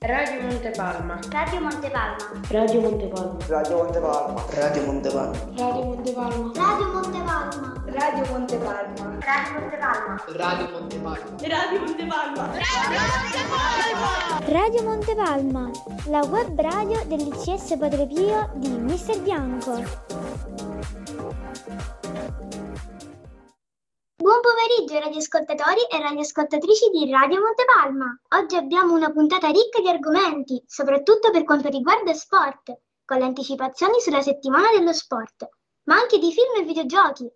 Radio Montepalma. Radio Montepalma. Radio Montepalma. Radio Montepalma. Radio Montepalma. Radio Montepalma. Radio Montepalma. Radio Montepalma. Radio Montepalma. Radio Montepalma. Radio Montepalma. Radio Montepalma, la web radio dell'ICS Padre Pio di Mister Bianco. Buon pomeriggio radioascoltatori e radioascoltatrici di Radio Montepalma. Oggi abbiamo una puntata ricca di argomenti, soprattutto per quanto riguarda sport, con le anticipazioni sulla settimana dello sport, ma anche di film e videogiochi.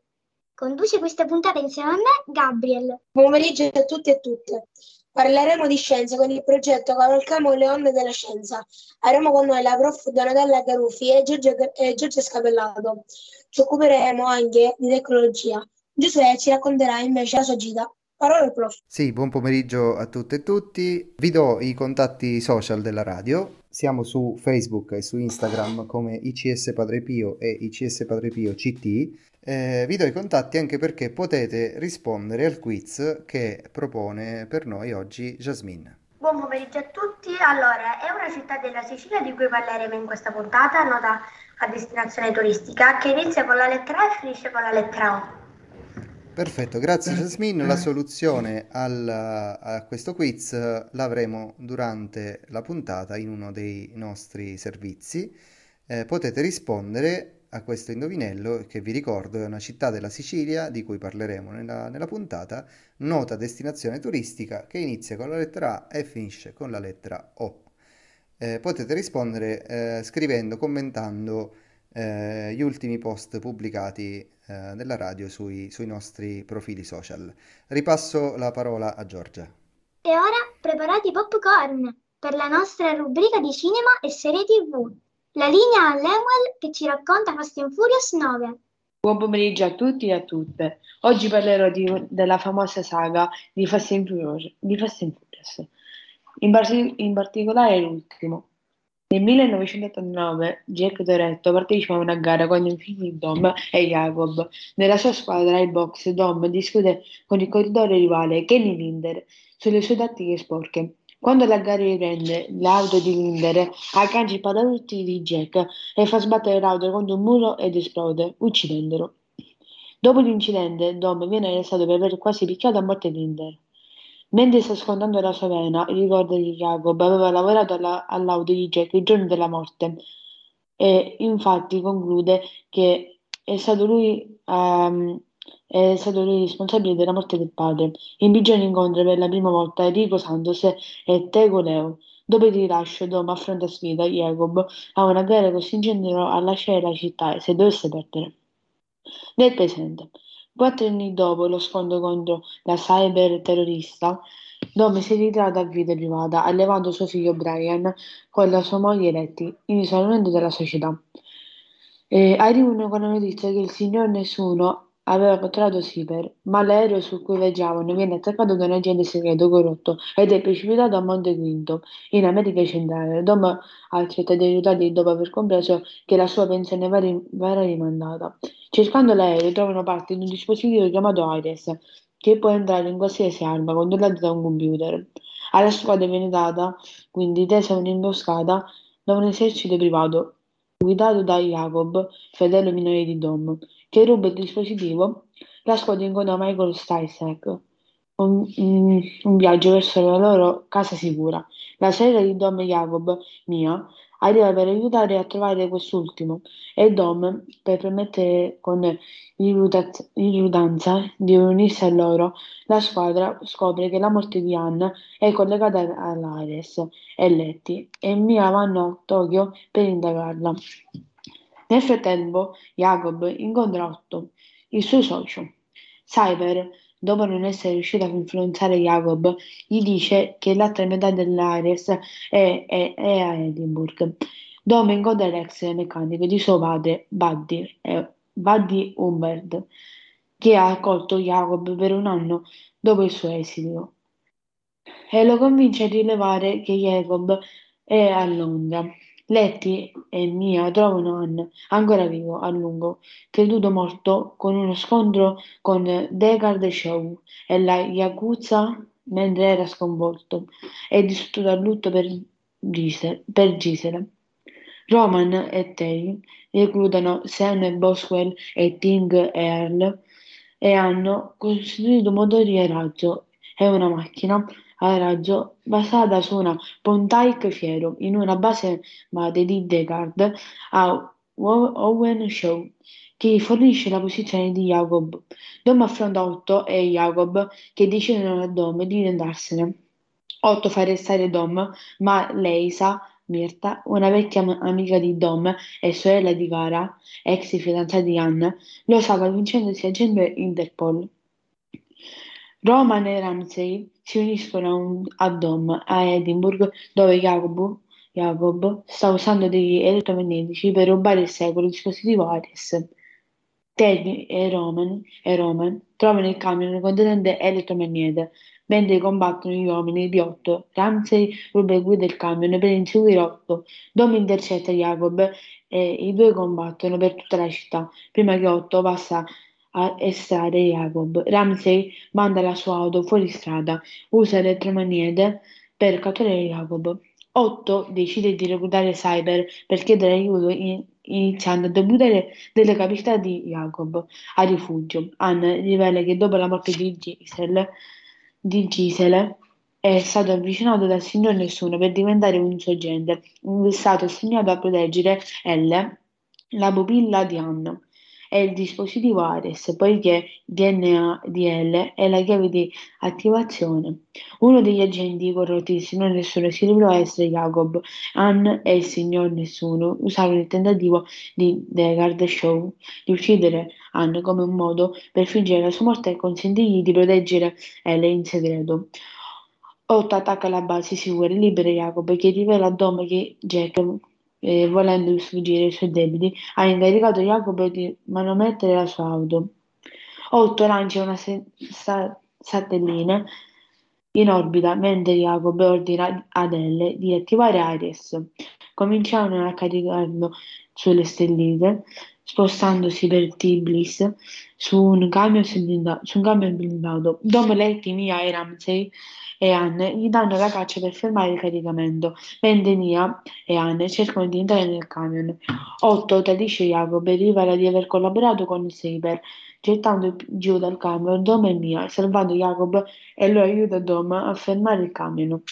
Conduce questa puntata insieme a me Gabriel. Buon pomeriggio a tutti e a tutte. Parleremo di scienza con il progetto Cavalcamo le onde della scienza. Avremo con noi la prof Donatella Garuffi e Giorgio, e Giorgio Scapellato. Ci occuperemo anche di tecnologia. Giuseppe ci racconterà invece la sua gita. Parola al prof. Sì, buon pomeriggio a tutte e tutti. Vi do i contatti social della radio. Siamo su Facebook e su Instagram come ICS Padre Pio e ICS Padre Pio CT. Eh, vi do i contatti anche perché potete rispondere al quiz che propone per noi oggi Jasmine. Buon pomeriggio a tutti. Allora, è una città della Sicilia di cui parleremo in questa puntata, nota a destinazione turistica, che inizia con la lettera E e finisce con la lettera O. Perfetto, grazie Jasmine. La soluzione al- a questo quiz l'avremo durante la puntata in uno dei nostri servizi. Eh, potete rispondere a questo indovinello che vi ricordo è una città della Sicilia di cui parleremo nella, nella puntata, nota destinazione turistica che inizia con la lettera A e finisce con la lettera O. Eh, potete rispondere eh, scrivendo, commentando eh, gli ultimi post pubblicati eh, della radio sui, sui nostri profili social. Ripasso la parola a Giorgia. E ora preparate i popcorn per la nostra rubrica di cinema e serie TV. La linea a Lewell che ci racconta Fast and Furious 9. Buon pomeriggio a tutti e a tutte. Oggi parlerò di- della famosa saga di Fast and Furious, di Fast and Furious. In, parti- in particolare l'ultimo. Nel 1989 Jack Toretto partecipa a una gara con i figli Dom e Jacob. Nella sua squadra, il box, Dom discute con il corridore rivale Kenny Linder sulle sue tattiche sporche. Quando la gara riprende, l'auto di Linder aggancia i paradotti di Jack e fa sbattere l'auto contro un muro ed esplode, uccidendolo. Dopo l'incidente, Dom viene arrestato per aver quasi picchiato a morte Linder. Mentre sta scontando la sua pena, ricorda che Jacob aveva lavorato alla- all'auto di Jack il giorno della morte e infatti conclude che è stato lui, ehm, è stato lui responsabile della morte del padre. In prigione incontra per la prima volta Enrico Santos e Tego Leo. Dopo il rilascio, Dom affronta sfida Jacob a una gara costringendolo a lasciare la città se dovesse perdere. Nel presente, quattro anni dopo lo scontro contro la cyber terrorista, Dom si ritrae da vita privata, allevando suo figlio Brian con la sua moglie Letty, in isolamento dalla società. E arrivano con la notizia che il signor Nessuno aveva catturato Siper, ma l'aereo su cui viaggiavano viene attaccato da un agente segreto corrotto ed è precipitato a Monte Quinto, in America centrale. Dom accetta di aiutarli dopo aver compreso che la sua pensione verrà rimandata. Cercando l'aereo trovano parte di un dispositivo chiamato Ares, che può entrare in qualsiasi arma controllata da un computer. Alla squadra viene data quindi tesa un'imboscata da un esercito privato, guidato da Jacob, fratello minore di Dom, che ruba il dispositivo. La squadra incontra Michael Stisack, un, un- viaggio verso la loro casa sicura. La sorella di Dom e Jacob, Mia, arriva per aiutare a trovare quest'ultimo e Dom, per permettere con irrudanza di unirsi a loro, la squadra scopre che la morte di Anna è collegata all'Ares e Letty e Mia vanno a Tokyo per indagarla. Nel frattempo, Jacob incontra Otto, il suo socio. Cyber, dopo non essere riuscito a influenzare Jacob, gli dice che l'altra metà dell'Ares è, è- è a Edinburgh. Dom incontra l'ex meccanico di suo padre, Buddy, eh, Buddy Humbert, che ha accolto Jacob per un anno dopo il suo esilio e lo convince a rilevare che Jacob è a Londra. Letty e Mia trovano Anne ancora vivo a lungo, creduto morto con uno scontro con Deckard Shaw e la Yakuza mentre era sconvolto e distrutto dal lutto per, Gise- per Gisele. Roman e Terry reclutano Sam Boswell e Ting Earl e hanno costruito motori a razzo e una macchina raggio basata su una Pontiac Fiero in una base madre di Deckard a Owen Show che fornisce la posizione di Jacob. Dom affronta Otto e Jacob che decidono a Dom di andarsene. Otto fa arrestare Dom, ma lei sa, Mirta, una vecchia am- amica di Dom e sorella di Cara, ex fidanzata di Anna, lo salva vincendosi agente Interpol. Roman e Ramsey si uniscono a, un- a Dom a Edinburgh dove Jacob, Jacob sta usando degli elettromagnetici per rubare il secolo dispositivo Ares. Teddy e Roman, e Roman trovano il camion contenente elettromagnete mentre combattono gli uomini di Otto. Ramsey ruba il guida del camion per inseguire Otto. Dom intercetta Jacob e i due combattono per tutta la città prima che Otto passa a estrarre Jacob. Ramsey manda la sua auto fuori strada, usa elettromagnete per catturare Jacob. Otto decide di reclutare Cyber per chiedere aiuto in- iniziando a debutare delle capacità di Jacob a rifugio. Anne rivela che dopo la morte di Gisele, di Gisele è stato avvicinato dal signor Nessuno per diventare un suo agente. È stato assegnato a proteggere L, la pupilla di Anne e il dispositivo Ares, poiché DNA di L è la chiave di attivazione. Uno degli agenti corrotti del signor Nessuno si rivelò essere Jacob. Anne e il signor Nessuno usarono il tentativo di Deckard Show di uccidere Anne come un modo per fingere la sua morte e consentirgli di proteggere L in segreto. Otto attacca la base sicura e libera Jacob che rivela a Dom che Jack, eh, volendo sfuggire ai suoi debiti, ha incaricato Jacob di manomettere la sua auto. Otto lancia una se- sa- satellina in orbita mentre Jacob ordina ad Elle di attivare Ares. Cominciano a caricarlo sulle stellite, spostandosi per Tbilisi su un camion blindato. Su un camion blindato. Dom, Letty, Mia e Ramsey e Anne gli danno la caccia per fermare il caricamento, mentre Mia e Anne cercano di entrare nel camion. Otto tradisce Jacob e rivela di aver collaborato con il Saber, gettando giù dal camion Dom e Mia, salvando Jacob e lo aiuta Dom a fermare il camion.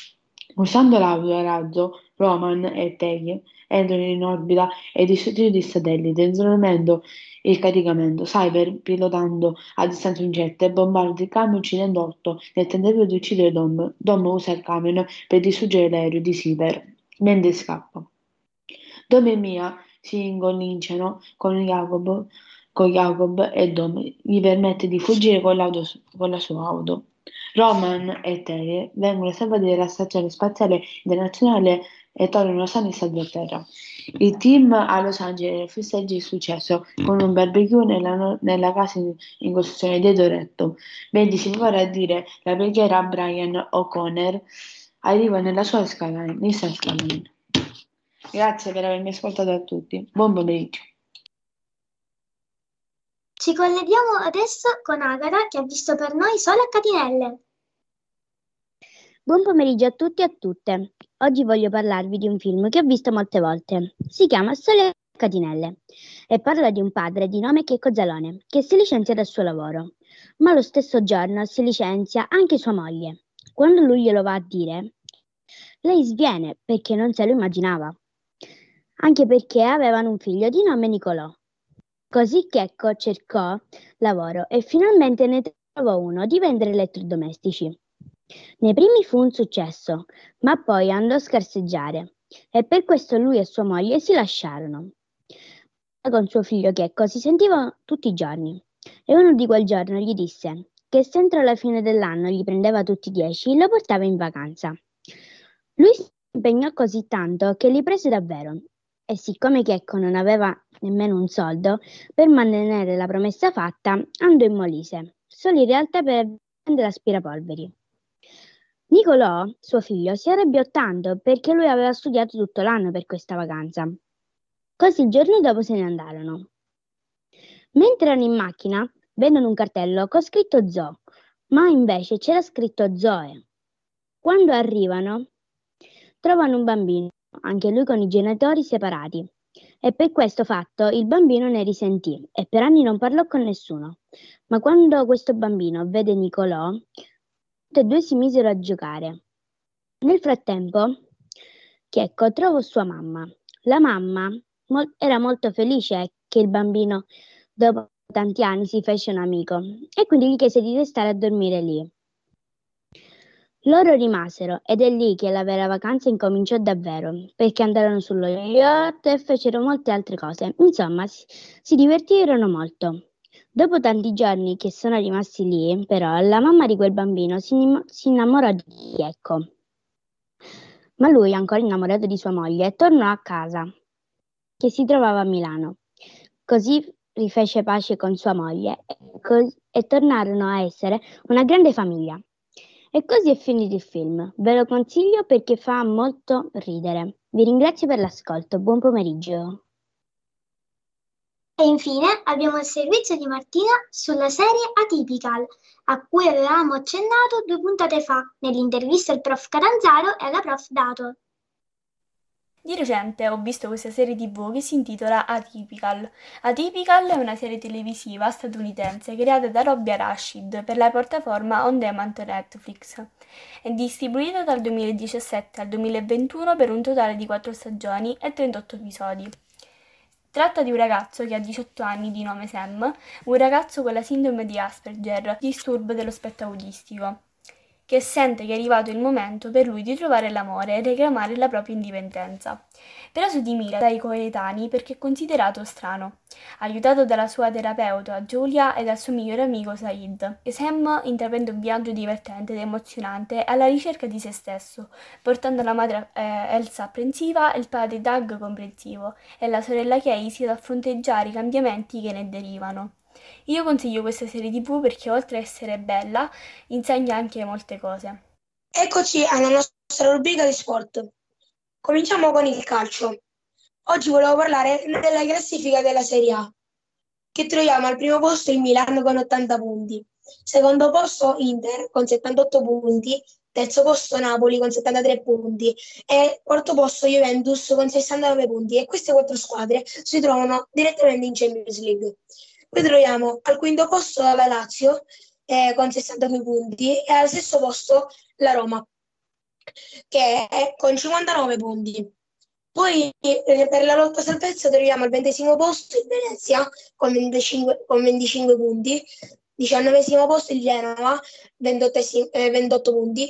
Usando l'auto a razzo, Roman e Teghe entrano in orbita e distruggono il satellite, svolgendo il caricamento. Cyber, pilotando a distanza un jet, bombarda il camion uccidendo Otto nel tentativo di uccidere Dom. Dom usa il camion per distruggere l'aereo di Cyber, mentre scappa. Dom e Mia si incollinciano con Jacob, con Jacob e Dom gli permette di fuggire con, con la sua auto. Roman e Terry vengono salvati dalla stazione spaziale internazionale e tornano sani e salvi a terra. Il team a Los Angeles festeggia il successo con un barbecue nella, nella casa in, in costruzione di Toretto, mentre si prepara a dire la preghiera a Brian O'Connor arriva nella sua Skyline, Nissan Skyline. Grazie per avermi ascoltato a tutti. Buon pomeriggio. Ci colleghiamo adesso con Agata che ha visto per noi solo a catinelle. Buon pomeriggio a tutti e a tutte. Oggi voglio parlarvi di un film che ho visto molte volte. Si chiama Sole Catinelle e parla di un padre di nome Checco Zalone che si licenzia dal suo lavoro, ma lo stesso giorno si licenzia anche sua moglie. Quando lui glielo va a dire, lei sviene perché non se lo immaginava, anche perché avevano un figlio di nome Nicolò. Così Checco cercò lavoro e finalmente ne trovò uno di vendere elettrodomestici. Nei primi fu un successo, ma poi andò a scarseggiare e per questo lui e sua moglie si lasciarono. Con suo figlio Checco si sentivano tutti i giorni e uno di quel giorno gli disse che se entro la fine dell'anno gli prendeva tutti i dieci, lo portava in vacanza. Lui si impegnò così tanto che li prese davvero e siccome Checco non aveva nemmeno un soldo per mantenere la promessa fatta, andò in Molise, solo in realtà per vendere aspirapolveri. Nicolò, suo figlio, si arrabbiò tanto perché lui aveva studiato tutto l'anno per questa vacanza. Così il giorno dopo se ne andarono. Mentre erano in macchina, vedono un cartello con scritto Zoo, ma invece c'era scritto Zoe. Quando arrivano, trovano un bambino, anche lui con i genitori separati. E per questo fatto il bambino ne risentì e per anni non parlò con nessuno. Ma quando questo bambino vede Nicolò, tutti e due si misero a giocare. Nel frattempo, Checco trovò sua mamma. La mamma mol- era molto felice che il bambino, dopo tanti anni, si fece un amico e quindi gli chiese di restare a dormire lì. Loro rimasero ed è lì che la vera vacanza incominciò davvero, perché andarono sullo yacht e fecero molte altre cose. Insomma, si, si divertirono molto. Dopo tanti giorni che sono rimasti lì, però, la mamma di quel bambino si, si innamorò di Ecco. Ma lui, ancora innamorato di sua moglie, tornò a casa, che si trovava a Milano. Così rifece pace con sua moglie e, co- e tornarono a essere una grande famiglia. E così è finito il film. Ve lo consiglio perché fa molto ridere. Vi ringrazio per l'ascolto. Buon pomeriggio. E infine abbiamo il servizio di Martina sulla serie Atypical, a cui avevamo accennato due puntate fa nell'intervista al prof Catanzaro e alla prof Dato. Di recente ho visto questa serie tv che si intitola Atypical. Atypical è una serie televisiva statunitense creata da Robbie Rashid per la piattaforma on demand Netflix. È distribuita dal 2017 al 2021 per un totale di 4 stagioni e 38 episodi. Tratta di un ragazzo che ha 18 anni di nome Sam, un ragazzo con la sindrome di Asperger, disturbo dello spettro autistico che sente che è arrivato il momento per lui di trovare l'amore e reclamare la propria indipendenza. Però si dimira dai coetanei perché è considerato strano. Aiutato dalla sua terapeuta Giulia e dal suo migliore amico Said, Sam intraprende un viaggio divertente ed emozionante alla ricerca di se stesso, portando la madre eh, Elsa apprensiva e il padre Doug comprensivo e la sorella Casey ad fronteggiare i cambiamenti che ne derivano. Io consiglio questa serie tv perché oltre ad essere bella, insegna anche molte cose. Eccoci alla nostra rubrica di sport. Cominciamo con il calcio. Oggi volevo parlare della classifica della Serie A, che troviamo al primo posto il Milan con 80 punti, secondo posto Inter con 78 punti, terzo posto Napoli con 73 punti e quarto posto Juventus con 69 punti e queste quattro squadre si trovano direttamente in Champions League. Poi troviamo al quinto posto la Lazio eh, con 62 punti e al sesto posto la Roma che è con 59 punti. Poi eh, per la lotta salvezza troviamo al ventesimo posto il Venezia con 25, con 25 punti, diciannovesimo posto il Genova 28, eh, 28 punti,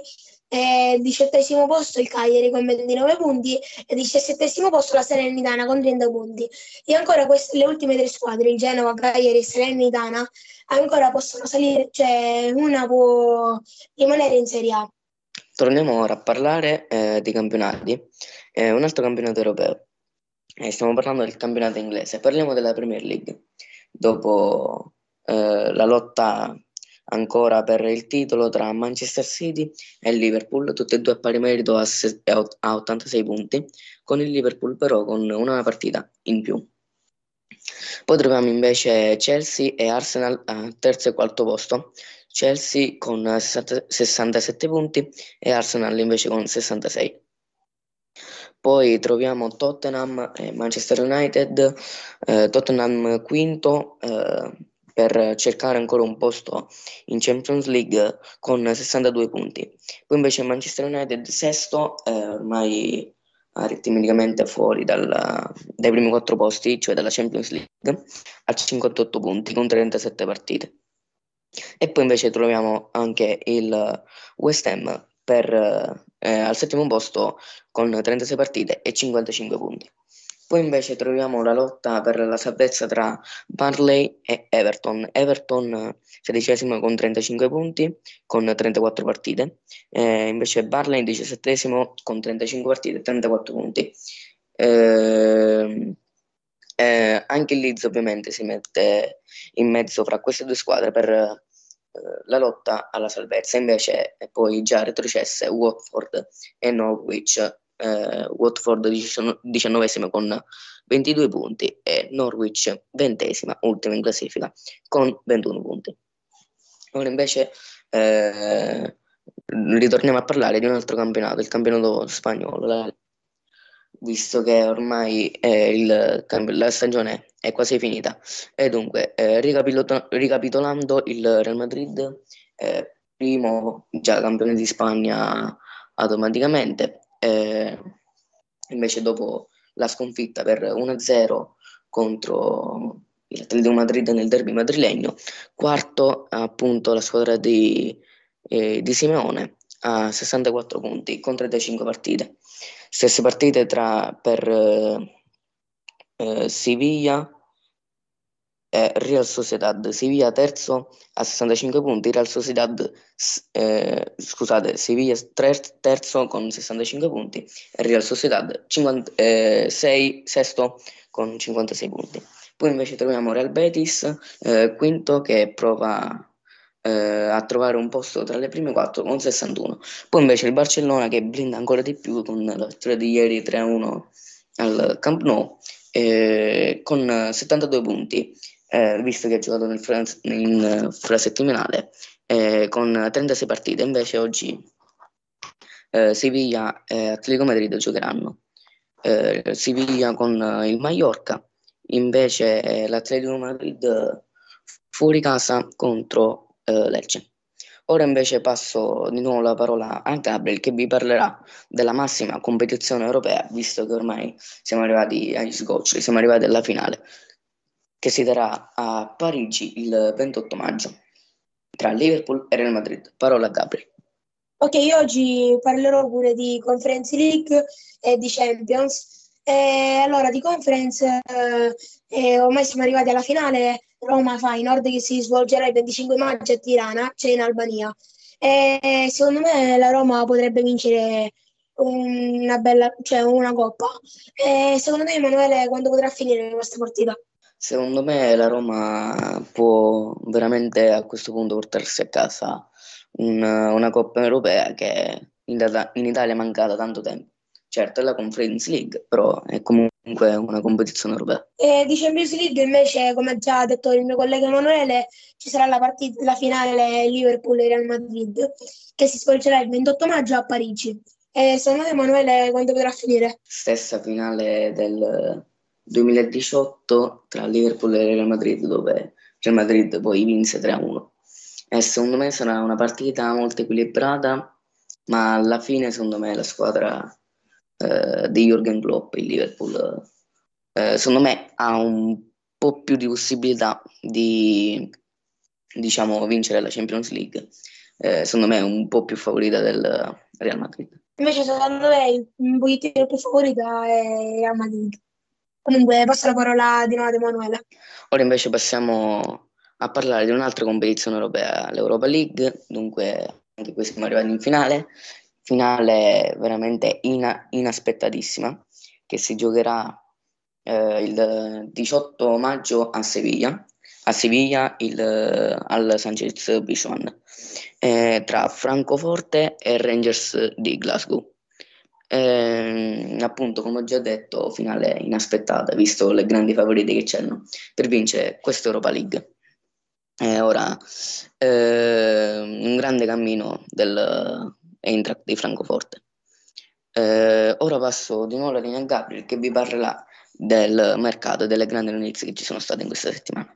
eh, diciottesimo posto il Cagliari con 29 punti e diciassettesimo posto la Salernitana con 30 punti. E ancora queste, le ultime tre squadre, il Genova, Cagliari e Salernitana, ancora possono salire, cioè una può rimanere in Serie A. Torniamo ora a parlare eh, di campionati, eh, un altro campionato europeo. Eh, stiamo parlando del campionato inglese, parliamo della Premier League. Dopo eh, la lotta ancora per il titolo tra Manchester City e Liverpool, tutte e due a pari merito a, se- a 86 punti, con il Liverpool però con una partita in più. Poi troviamo invece Chelsea e Arsenal al terzo e quarto posto, Chelsea con 60, 67 punti e Arsenal invece con 66. Poi troviamo Tottenham e Manchester United, eh, Tottenham quinto eh, per cercare ancora un posto in Champions League con 62 punti. Poi invece Manchester United sesto, eh, ormai aritmeticamente fuori dal, dai primi quattro posti, cioè dalla Champions League, a 58 punti con 37 partite. E poi invece troviamo anche il West Ham per, eh, al settimo posto con 36 partite e 55 punti. Poi invece troviamo la lotta per la salvezza tra Barley e Everton. Everton sedicesimo con 35 punti, con 34 partite, eh, invece Barley diciassettesimo con 35 partite e 34 punti. Eh, eh, anche il Leeds ovviamente si mette in mezzo fra queste due squadre per eh, la lotta alla salvezza, invece poi già retrocesse Watford e Norwich eh, Watford diciannovesima con 22 punti e Norwich ventesima, ultima in classifica, con 21 punti. Ora invece eh, ritorniamo a parlare di un altro campionato, il campionato spagnolo, la- visto che ormai eh, il la stagione è quasi finita. E dunque, eh, ricapitolando, il Real Madrid, eh, primo già campione di Spagna automaticamente, eh, invece dopo la sconfitta per 1-0 contro l'Atletico Madrid nel derby madrilegno, quarto appunto la squadra di, eh, di Simeone a 64 punti con 35 partite. Stesse partite tra, per eh, eh, Siviglia e Real Sociedad. Siviglia terzo a 65 punti, Real Sociedad, eh, scusate, Siviglia ter- terzo con 65 punti e Real Sociedad 50, eh, sei, sesto con 56 punti. Poi invece troviamo Real Betis, eh, quinto, che prova eh, a trovare un posto tra le prime quattro con 61. Poi invece il Barcellona che blinda ancora di più con la vittoria di ieri 3-1 al Camp Nou eh, con 72 punti, eh, visto che ha giocato nel fra- in frasettimanale eh, con 36 partite. Invece oggi eh, Siviglia e Atletico Madrid giocheranno. Eh, Siviglia con il Mallorca, invece eh, l'Atletico Madrid fuori casa contro eh, Lecce. Ora invece passo di nuovo la parola a Gabriel che vi parlerà della massima competizione europea, visto che ormai siamo arrivati agli sgoccioli, siamo arrivati alla finale, che si terrà a Parigi il 28 maggio tra Liverpool e Real Madrid. Parola a Gabriel. Ok, oggi parlerò pure di Conference League e di Champions. E allora, di Conference, eh, eh, ormai siamo arrivati alla finale Roma Feyenoord che si svolgerà il 25 maggio a Tirana, cioè in Albania. E secondo me la Roma potrebbe vincere una bella, cioè una coppa. E secondo te Emanuele quando potrà finire questa partita? Secondo me la Roma può veramente a questo punto portarsi a casa una, una Coppa Europea che in, in Italia è mancata tanto tempo. Certo, è la Conference League, però è comunque una competizione europea. E di Champions League invece, come ha già detto il mio collega Emanuele, ci sarà la, partita, la finale Liverpool-Real Madrid che si svolgerà il 28 maggio a Parigi. E secondo te Emanuele quando potrà finire? Stessa finale del 2018 tra Liverpool e Real Madrid dove Real Madrid poi vinse 3-1. E secondo me sarà una partita molto equilibrata, ma alla fine secondo me la squadra eh, di Jürgen Klopp, il Liverpool, eh, secondo me ha un po' più di possibilità di diciamo, vincere la Champions League. Eh, secondo me è un po' più favorita del Real Madrid. Invece secondo me un pochettino più favorita è Real Madrid. Comunque passo la parola di nuovo ad Emanuele. Ora invece passiamo a parlare di un'altra competizione europea, l'Europa League, dunque anche qui siamo arrivati in finale finale veramente ina- inaspettatissima che si giocherà eh, il 18 maggio a Seviglia, a Seviglia il, al Sanchez Pizjuan eh, tra Francoforte e Rangers di Glasgow. Eh, appunto, come ho già detto, finale inaspettata, visto le grandi favorite che c'erano per vincere questa Europa League. Ora eh, un grande cammino del, Eintracht di Francoforte. Eh, ora passo di nuovo la linea a Gabriel che vi parlerà del mercato e delle grandi notizie che ci sono state in questa settimana.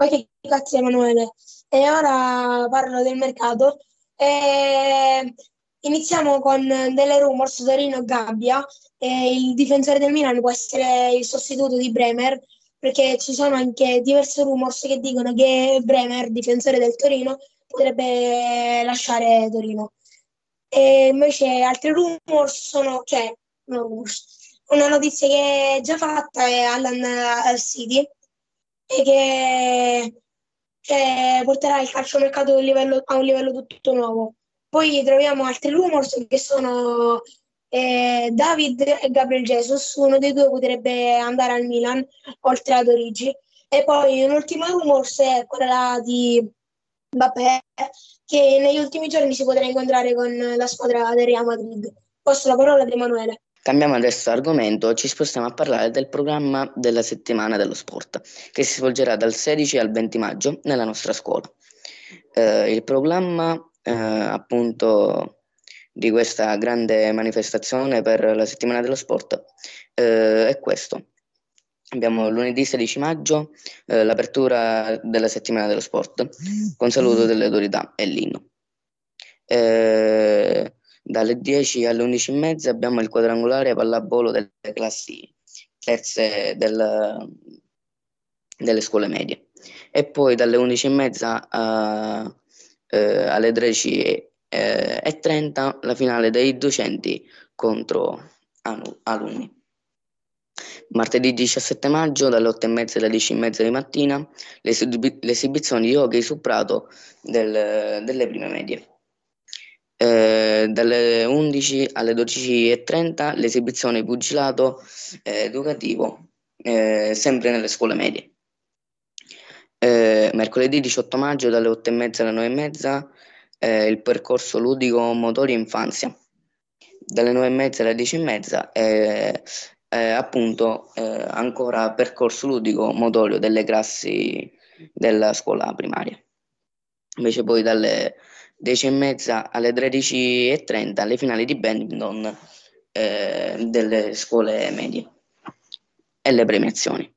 Ok, grazie Emanuele. E ora parlo del mercato. E iniziamo con delle rumors Torino-Gabbia. E il difensore del Milan può essere il sostituto di Bremer perché ci sono anche diverse rumors che dicono che Bremer, difensore del Torino, potrebbe lasciare Torino. E invece altri rumors sono, cioè, una notizia che è già fatta è Alan al City e che cioè, porterà il calciomercato a un, livello, a un livello tutto nuovo. Poi troviamo altri rumors che sono eh, David e Gabriel Jesus, uno dei due potrebbe andare al Milan, oltre ad Origi. E poi un'ultima rumors è quella di Mbappé, che negli ultimi giorni si potrà incontrare con la squadra del Real Madrid. Posso la parola ad Emanuele. Cambiamo adesso argomento, ci spostiamo a parlare del programma della settimana dello sport, che si svolgerà dal 16 al 20 maggio nella nostra scuola. Eh, il programma, eh, appunto di questa grande manifestazione per la settimana dello sport eh, è questo. Abbiamo lunedì 16 maggio eh, l'apertura della settimana dello sport con saluto delle autorità e l'inno. Eh, dalle 10 alle 11 e mezza abbiamo il quadrangolare pallavolo delle classi terze del, delle scuole medie e poi dalle 11 e mezza eh, alle 13 e 30 la finale dei docenti contro alunni. Martedì 17 maggio dalle 8 e mezza alle 10 e mezza di mattina le, esibizioni di hockey su prato del, delle prime medie. Eh, dalle 11 alle 12.30 l'esibizione pugilato eh, educativo eh, sempre nelle scuole medie. Eh, mercoledì 18 maggio dalle 8 e mezza alle 9 e mezza eh, il percorso ludico motorio infanzia. Dalle 9 e mezza alle 10 e mezza eh, appunto ancora percorso ludico motorio delle classi della scuola primaria. Invece poi dalle 10 e mezza alle 13.30 le finali di badminton eh, delle scuole medie e le premiazioni.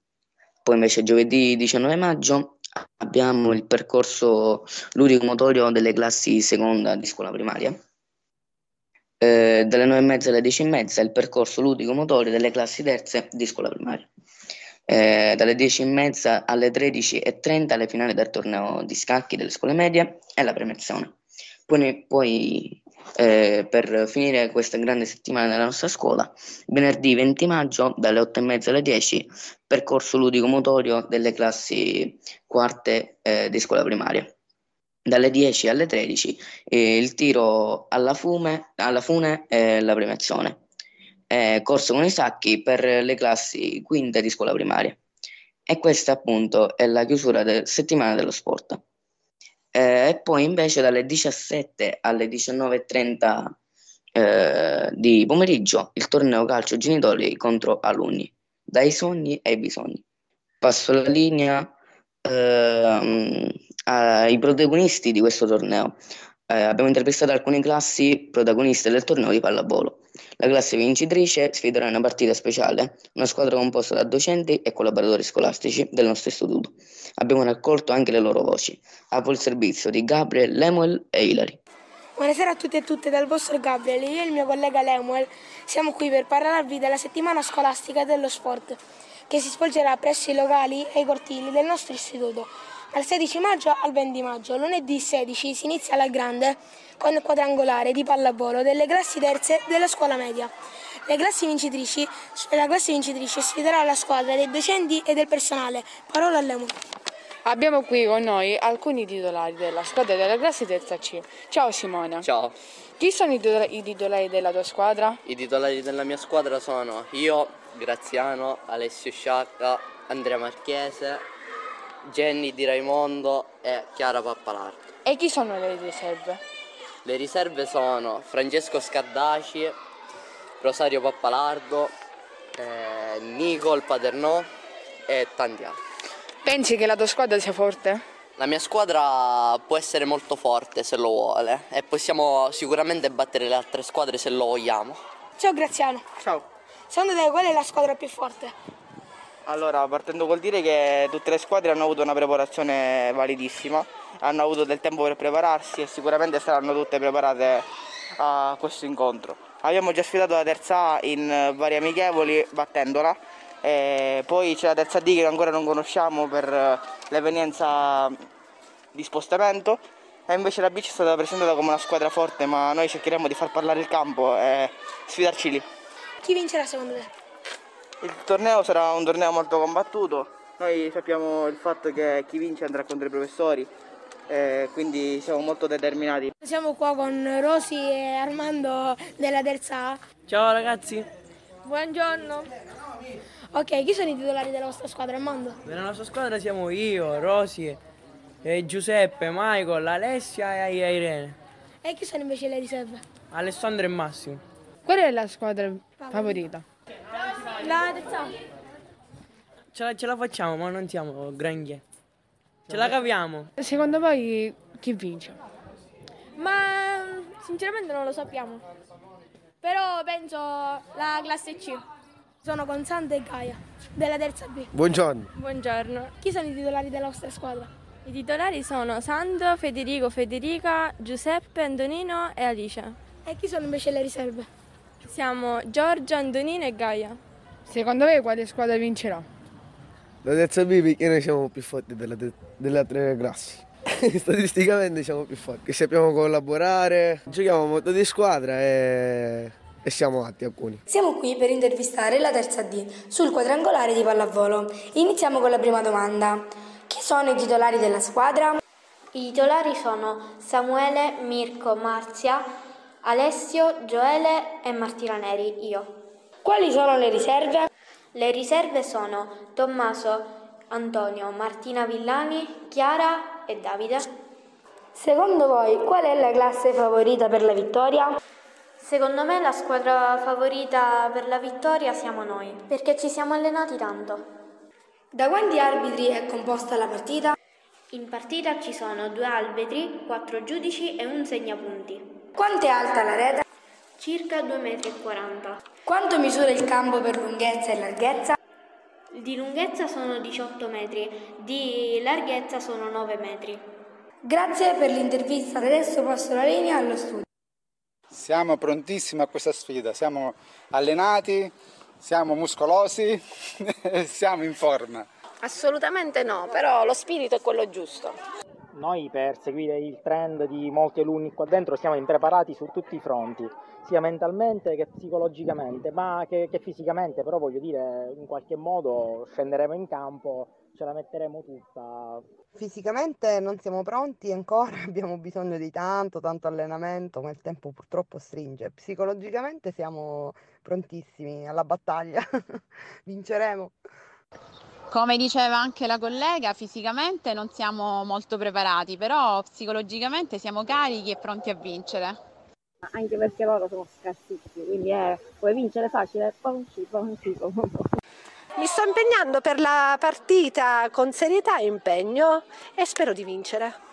Poi invece giovedì 19 maggio abbiamo il percorso ludico-motorio delle classi seconda di scuola primaria. Eh, dalle 9 e mezza alle 10 e mezza il percorso ludico-motorio delle classi terze di scuola primaria. Eh, dalle 10 e mezza alle 13.30 le finali del torneo di scacchi delle scuole medie e la premiazione. Poi, poi eh, per finire questa grande settimana della nostra scuola, venerdì 20 maggio dalle 8 e mezza alle 10, percorso ludico motorio delle classi quarte eh, di scuola primaria. Dalle 10 alle 13 eh, il tiro alla, fume, alla fune e la premiazione. corso con i sacchi per le classi quinte di scuola primaria. E questa appunto è la chiusura della settimana dello sport. Eh, e poi invece dalle 17 alle 19.30 eh, di pomeriggio il torneo calcio genitori contro alunni, dai sogni ai bisogni. Passo la linea eh, ai protagonisti di questo torneo. Eh, abbiamo intervistato alcune classi protagoniste del torneo di pallavolo. La classe vincitrice sfiderà una partita speciale, una squadra composta da docenti e collaboratori scolastici del nostro istituto. Abbiamo raccolto anche le loro voci. Apro il servizio di Gabriel, Lemuel e Hilary. Buonasera a tutti e tutte dal vostro Gabriel. Io e il mio collega Lemuel siamo qui per parlarvi della settimana scolastica dello sport che si svolgerà presso i locali e i cortili del nostro istituto dal 16 maggio al 20 maggio. Lunedì 16 si inizia alla grande con quadrangolare di pallavolo delle classi terze della scuola media. Le classi vincitrici, la classe vincitrice sfiderà la squadra dei docenti e del personale. Parola a Lemu. Abbiamo qui con noi alcuni titolari della squadra della classe terza C. Ciao Simona. Ciao. Chi sono i titolari, i titolari della tua squadra? I titolari della mia squadra sono io, Graziano, Alessio Sciacca, Andrea Marchese, Jenny Di Raimondo e Chiara Pappalardo. E chi sono le riserve? Le riserve sono Francesco Scaddaci, Rosario Pappalardo, eh, Nicole Paternò e tanti altri. Pensi che la tua squadra sia forte? La mia squadra può essere molto forte se lo vuole e possiamo sicuramente battere le altre squadre se lo vogliamo. Ciao Graziano. Ciao. Secondo te qual è la squadra più forte? Allora, partendo col dire che tutte le squadre hanno avuto una preparazione validissima, hanno avuto del tempo per prepararsi e sicuramente saranno tutte preparate a questo incontro. Abbiamo già sfidato la terza A in vari amichevoli battendola, poi c'è la terza D che ancora non conosciamo per l'evenienza di spostamento e invece la B ci è stata presentata come una squadra forte ma noi cercheremo di far parlare il campo e sfidarci lì. Chi vincerà secondo te? Il torneo sarà un torneo molto combattuto, noi sappiamo il fatto che chi vince andrà contro i professori, eh, quindi siamo molto determinati. Siamo qua con Rosi e Armando della terza A. Ciao ragazzi. Buongiorno. Ok, chi sono i titolari della vostra squadra, Armando? Nella nostra squadra siamo io, Rosi, e Giuseppe, Michael, Alessia e Irene. E chi sono invece le riserve? Alessandro e Massimo. Qual è la squadra favorita? La terza. Ce la, ce la facciamo, ma non siamo granché. Ce la capiamo. Secondo voi chi vince? Ma sinceramente non lo sappiamo. Però penso la classe C. Sono con Santa e Gaia, della terza B. Buongiorno. Buongiorno. Chi sono i titolari della vostra squadra? I titolari sono Sandro, Federico, Federica, Giuseppe, Antonino e Alice. E chi sono invece le riserve? Siamo Giorgio, Antonino e Gaia. Secondo me quale squadra vincerà? La terza B perché noi siamo più forti della, delle altre classi. Statisticamente siamo più forti, sappiamo collaborare, giochiamo molto di squadra e, e siamo atti alcuni. Siamo qui per intervistare la terza D sul quadrangolare di pallavolo. Iniziamo con la prima domanda. Chi sono i titolari della squadra? I titolari sono Samuele, Mirko, Marzia, Alessio, Gioele e Martina Neri, io. Quali sono le riserve? Le riserve sono Tommaso, Antonio, Martina Villani, Chiara e Davide. Secondo voi qual è la classe favorita per la vittoria? Secondo me la squadra favorita per la vittoria siamo noi, perché ci siamo allenati tanto. Da quanti arbitri è composta la partita? In partita ci sono due arbitri, quattro giudici e un segnapunti. Quanto è alta la rete? Circa 2,40 m. Quanto misura il campo per lunghezza e larghezza? Di lunghezza sono 18 metri, di larghezza sono 9 metri. Grazie per l'intervista, adesso passo la linea allo studio. Siamo prontissimi a questa sfida, siamo allenati, siamo muscolosi, siamo in forma. Assolutamente no, però lo spirito è quello giusto. Noi per seguire il trend di molti alunni qua dentro siamo impreparati su tutti i fronti, sia mentalmente che psicologicamente, ma che, che fisicamente, però voglio dire, in qualche modo scenderemo in campo, ce la metteremo tutta. Fisicamente non siamo pronti ancora, abbiamo bisogno di tanto, tanto allenamento, ma il tempo purtroppo stringe. Psicologicamente siamo prontissimi alla battaglia, vinceremo. Come diceva anche la collega, fisicamente non siamo molto preparati, però psicologicamente siamo carichi e pronti a vincere. Anche perché loro sono scarsissimi, quindi è, puoi vincere facile, pom, pom. Mi sto impegnando per la partita con serietà e impegno e spero di vincere.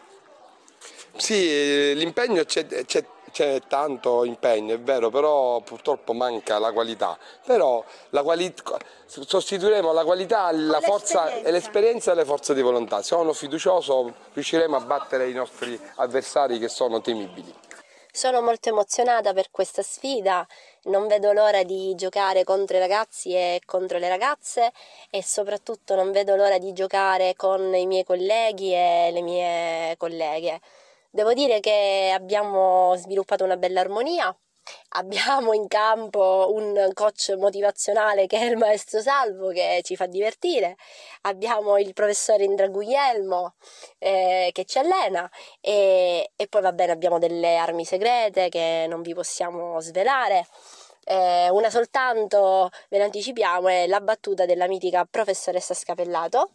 Sì, l'impegno c'è, c'è c'è tanto impegno, è vero, però purtroppo manca la qualità. Però la quali... sostituiremo la qualità alla forza e l'esperienza alle forze di volontà. Sono fiducioso, riusciremo a battere i nostri avversari che sono temibili. Sono molto emozionata per questa sfida, non vedo l'ora di giocare contro i ragazzi e contro le ragazze e soprattutto non vedo l'ora di giocare con i miei colleghi e le mie colleghe. Devo dire che abbiamo sviluppato una bella armonia, abbiamo in campo un coach motivazionale che è il maestro Salvo che ci fa divertire, abbiamo il professore Indra Guglielmo eh, che ci allena. E, e, poi va bene abbiamo delle armi segrete che non vi possiamo svelare. Eh, una soltanto ve ne anticipiamo è la battuta della mitica professoressa Scapellato.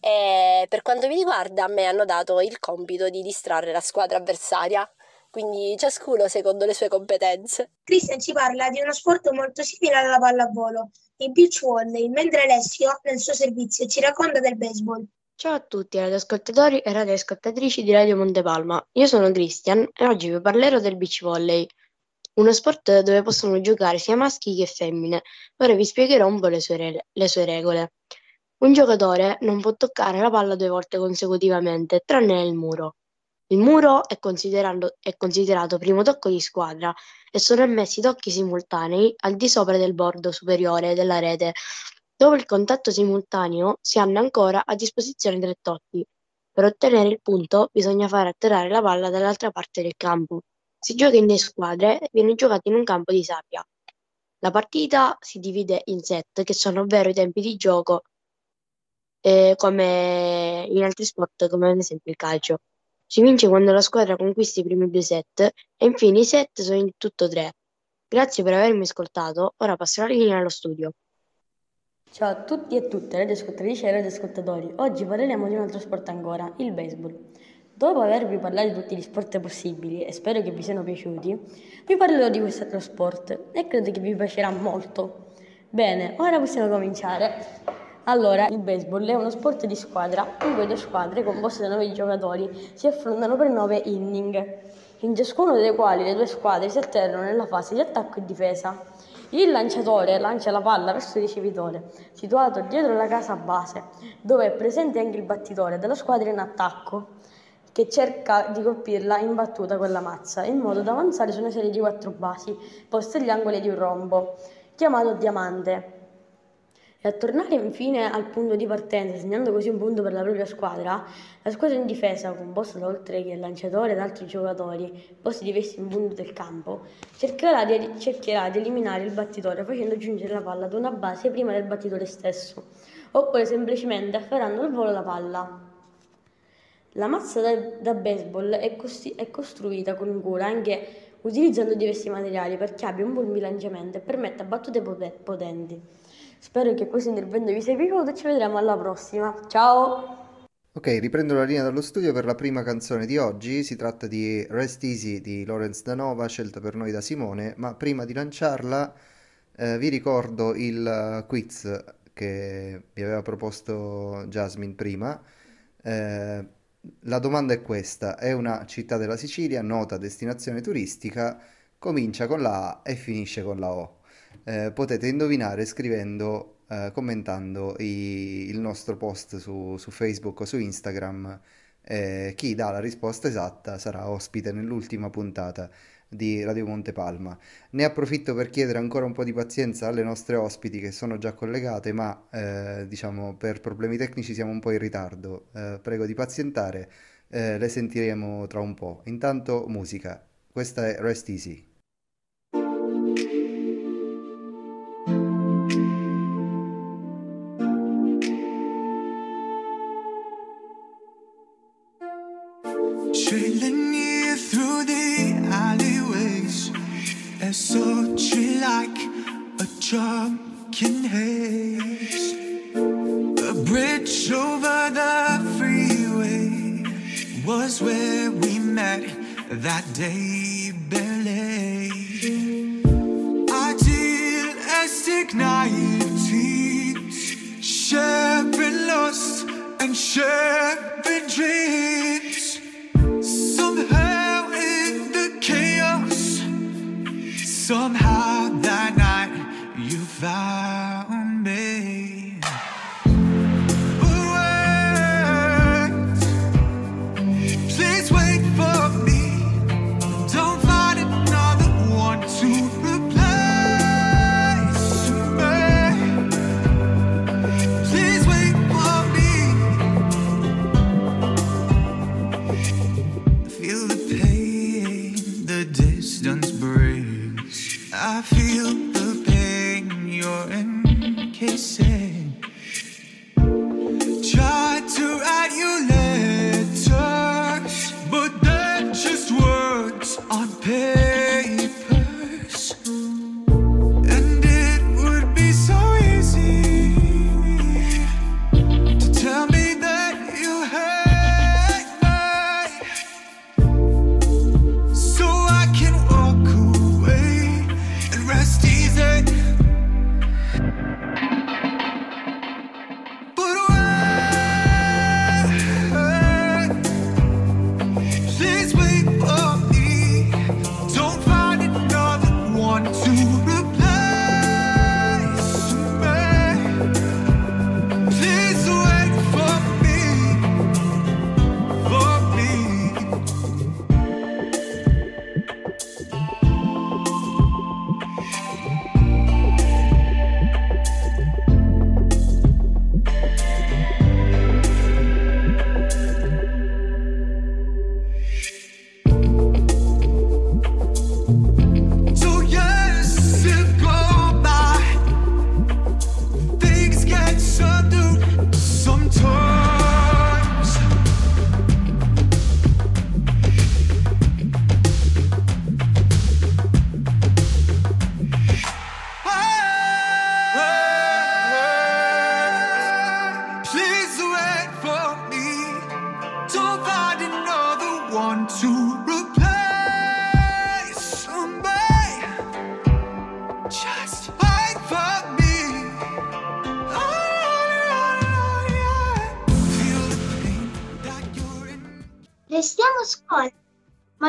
E per quanto mi riguarda, a me hanno dato il compito di distrarre la squadra avversaria, quindi ciascuno secondo le sue competenze. Christian ci parla di uno sport molto simile alla pallavolo, il beach volley, mentre Alessio, nel suo servizio, ci racconta del baseball. Ciao a tutti radioascoltatori e radioascoltatrici di Radio Montepalma. Io sono Christian e oggi vi parlerò del beach volley, uno sport dove possono giocare sia maschi che femmine. Ora vi spiegherò un po' le sue, re- le sue regole. Un giocatore non può toccare la palla due volte consecutivamente, tranne nel muro. Il muro è, è considerato primo tocco di squadra e sono ammessi tocchi simultanei al di sopra del bordo superiore della rete. Dopo il contatto simultaneo si hanno ancora a disposizione tre tocchi. Per ottenere il punto bisogna far atterrare la palla dall'altra parte del campo. Si gioca in due squadre e viene giocato in un campo di sabbia. La partita si divide in set, che sono ovvero i tempi di gioco eh, come in altri sport, come ad esempio il calcio. Si vince quando la squadra conquista i primi due set e infine i set sono in tutto tre. Grazie per avermi ascoltato, ora passo la linea allo studio. Ciao a tutti e tutte, radioascoltatrici e radioascoltatori. Oggi parleremo di un altro sport ancora, il baseball. Dopo avervi parlato di tutti gli sport possibili e spero che vi siano piaciuti, vi parlerò di quest'altro sport e credo che vi piacerà molto. Bene, ora possiamo cominciare. Allora, il baseball è uno sport di squadra in cui due squadre composte da nove giocatori si affrontano per nove inning, in ciascuno dei quali le due squadre si alternano nella fase di attacco e difesa. Il lanciatore lancia la palla verso il ricevitore, situato dietro la casa base, dove è presente anche il battitore della squadra in attacco, che cerca di colpirla in battuta con la mazza, in modo da avanzare su una serie di quattro basi, poste agli angoli di un rombo, chiamato diamante. Tornare infine al punto di partenza, segnando così un punto per la propria squadra, la squadra in difesa, composta da oltre che il lanciatore ed altri giocatori, posti diversi in punto del campo, cercherà di, cercherà di eliminare il battitore facendo giungere la palla ad una base prima del battitore stesso, oppure semplicemente afferrando al volo la palla. La mazza da, da baseball è, costi- è costruita con cura anche utilizzando diversi materiali perché abbia un buon bilanciamento e permetta battute potenti. Spero che questo intervento vi sia piaciuto e ci vedremo alla prossima. Ciao! Ok, riprendo la linea dallo studio per la prima canzone di oggi. Si tratta di Rest Easy di Lawrence Danova, scelta per noi da Simone. Ma prima di lanciarla, eh, vi ricordo il quiz che vi aveva proposto Jasmine prima. Eh, la domanda è questa: è una città della Sicilia, nota destinazione turistica, comincia con la A e finisce con la O eh, potete indovinare scrivendo, eh, commentando i, il nostro post su, su, Facebook o su Instagram. Eh, chi dà la risposta esatta sarà ospite nell'ultima puntata di Radio Montepalma. Ne approfitto per chiedere ancora un po' di pazienza alle nostre ospiti che sono già collegate, ma eh, diciamo per problemi tecnici siamo un po' in ritardo. Eh, prego di pazientare, eh, le sentiremo tra un po'. Intanto musica. Questa è Rest Easy. That day, barely. Idealistic nineties, sharing lost and sharing dreams. Somehow in the chaos, somehow that night you found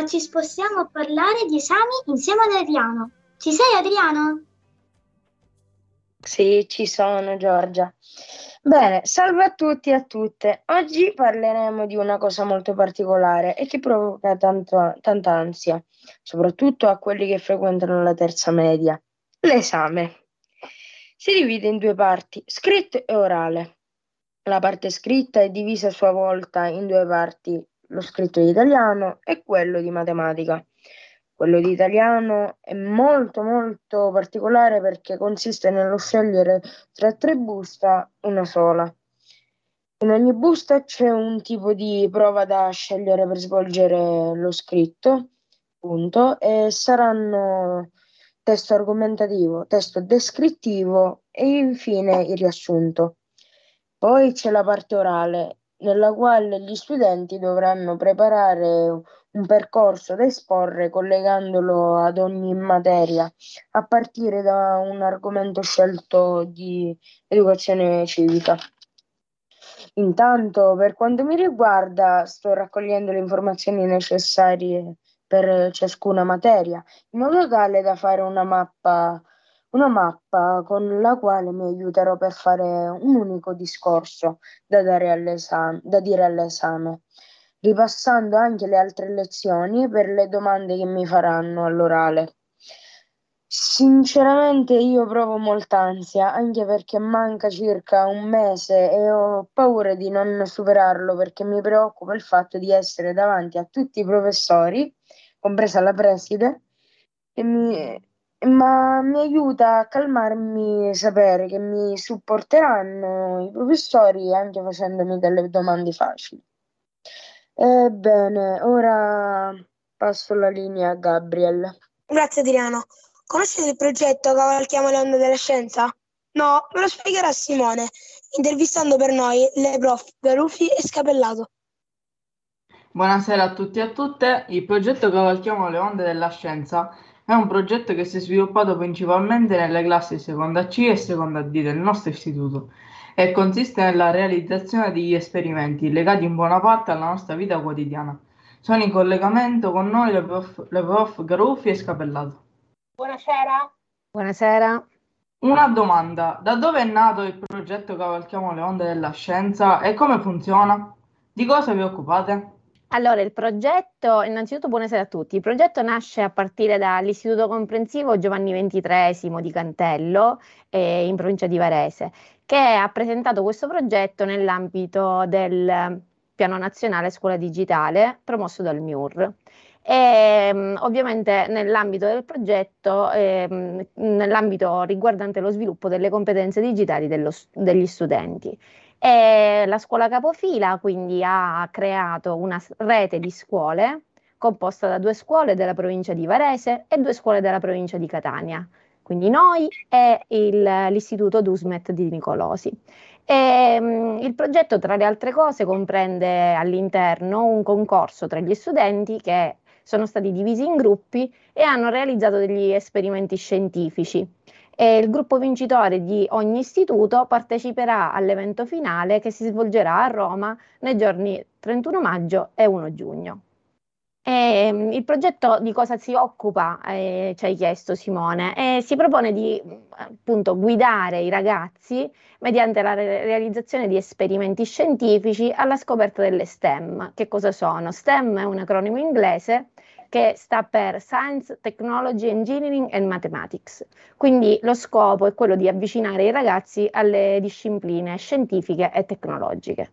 ci spostiamo a parlare di esami insieme ad Adriano. Ci sei Adriano? Sì, ci sono Giorgia. Bene, salve a tutti e a tutte. Oggi parleremo di una cosa molto particolare e che provoca tanto, tanta ansia, soprattutto a quelli che frequentano la terza media. L'esame. Si divide in due parti, scritto e orale. La parte scritta è divisa a sua volta in due parti, lo scritto di italiano e quello di matematica. Quello di italiano è molto molto particolare perché consiste nello scegliere tra tre buste una sola. In ogni busta c'è un tipo di prova da scegliere per svolgere lo scritto, punto, e saranno testo argomentativo, testo descrittivo e infine il riassunto. Poi c'è la parte orale, nella quale gli studenti dovranno preparare un percorso da esporre collegandolo ad ogni materia, a partire da un argomento scelto di educazione civica. Intanto, per quanto mi riguarda, sto raccogliendo le informazioni necessarie per ciascuna materia, in modo tale da fare una mappa, una mappa con la quale mi aiuterò per fare un unico discorso da, dare all'esame, da dire all'esame, ripassando anche le altre lezioni per le domande che mi faranno all'orale. Sinceramente io provo molta ansia, anche perché manca circa un mese e ho paura di non superarlo perché mi preoccupa il fatto di essere davanti a tutti i professori compresa la preside, mi, ma mi aiuta a calmarmi sapere che mi supporteranno i professori anche facendomi delle domande facili. Ebbene, ora passo la linea a Gabriel. Grazie Adriano. Conoscete il progetto Cavalchiamo le onde della scienza? No, me lo spiegherà Simone, intervistando per noi le prof Garuffi e Scapellato. Buonasera a tutti e a tutte. Il progetto Cavalchiamo le onde della scienza è un progetto che si è sviluppato principalmente nelle classi seconda C e seconda D del nostro istituto e consiste nella realizzazione degli esperimenti legati in buona parte alla nostra vita quotidiana. Sono in collegamento con noi le prof, le prof Garuffi e Scapellato. Buonasera. Buonasera. Una domanda, da dove è nato il progetto Cavalchiamo le onde della scienza e come funziona? Di cosa vi occupate? Allora, il progetto, innanzitutto buonasera a tutti, il progetto nasce a partire dall'Istituto Comprensivo Giovanni XXIII di Cantello, eh, in provincia di Varese, che ha presentato questo progetto nell'ambito del Piano Nazionale Scuola Digitale promosso dal MIUR. E, mm, ovviamente nell'ambito del progetto, eh, nell'ambito riguardante lo sviluppo delle competenze digitali dello, degli studenti. E la scuola capofila quindi ha creato una rete di scuole composta da due scuole della provincia di Varese e due scuole della provincia di Catania, quindi noi e il, l'istituto DUSMET di Nicolosi. E, um, il progetto, tra le altre cose, comprende all'interno un concorso tra gli studenti che sono stati divisi in gruppi e hanno realizzato degli esperimenti scientifici e il gruppo vincitore di ogni istituto parteciperà all'evento finale che si svolgerà a Roma nei giorni 31 maggio e 1 giugno. E, mm, il progetto di cosa si occupa, eh, ci hai chiesto Simone, e si propone di appunto guidare i ragazzi mediante la re- realizzazione di esperimenti scientifici alla scoperta delle STEM. Che cosa sono? STEM è un acronimo inglese che sta per Science, Technology, Engineering and Mathematics. Quindi lo scopo è quello di avvicinare i ragazzi alle discipline scientifiche e tecnologiche.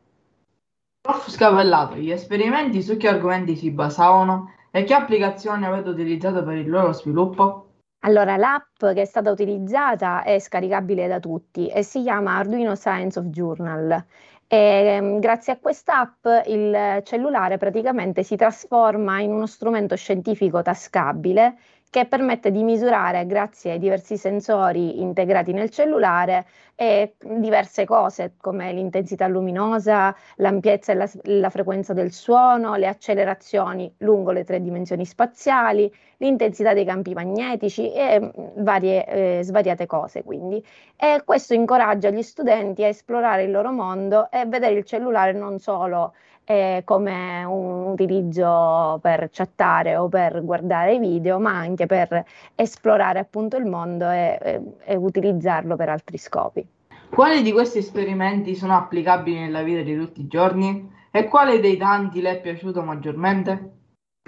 Prof. Scavellato, gli esperimenti su che argomenti si basavano e che applicazioni avete utilizzato per il loro sviluppo? Allora, l'app che è stata utilizzata è scaricabile da tutti e si chiama Arduino Science of Journal e, ehm, grazie a quest'app il cellulare praticamente si trasforma in uno strumento scientifico tascabile che permette di misurare, grazie ai diversi sensori integrati nel cellulare, eh, diverse cose come l'intensità luminosa, l'ampiezza e la, la, frequenza del suono, le accelerazioni lungo le tre dimensioni spaziali, l'intensità dei campi magnetici e mm, varie, eh, svariate cose. Quindi. E questo incoraggia gli studenti a esplorare il loro mondo e vedere il cellulare non solo eh, come un utilizzo per chattare o per guardare video, ma anche per esplorare appunto il mondo e, e, e utilizzarlo per altri scopi. Quali di questi esperimenti sono applicabili nella vita di tutti i giorni e quale dei tanti le è piaciuto maggiormente?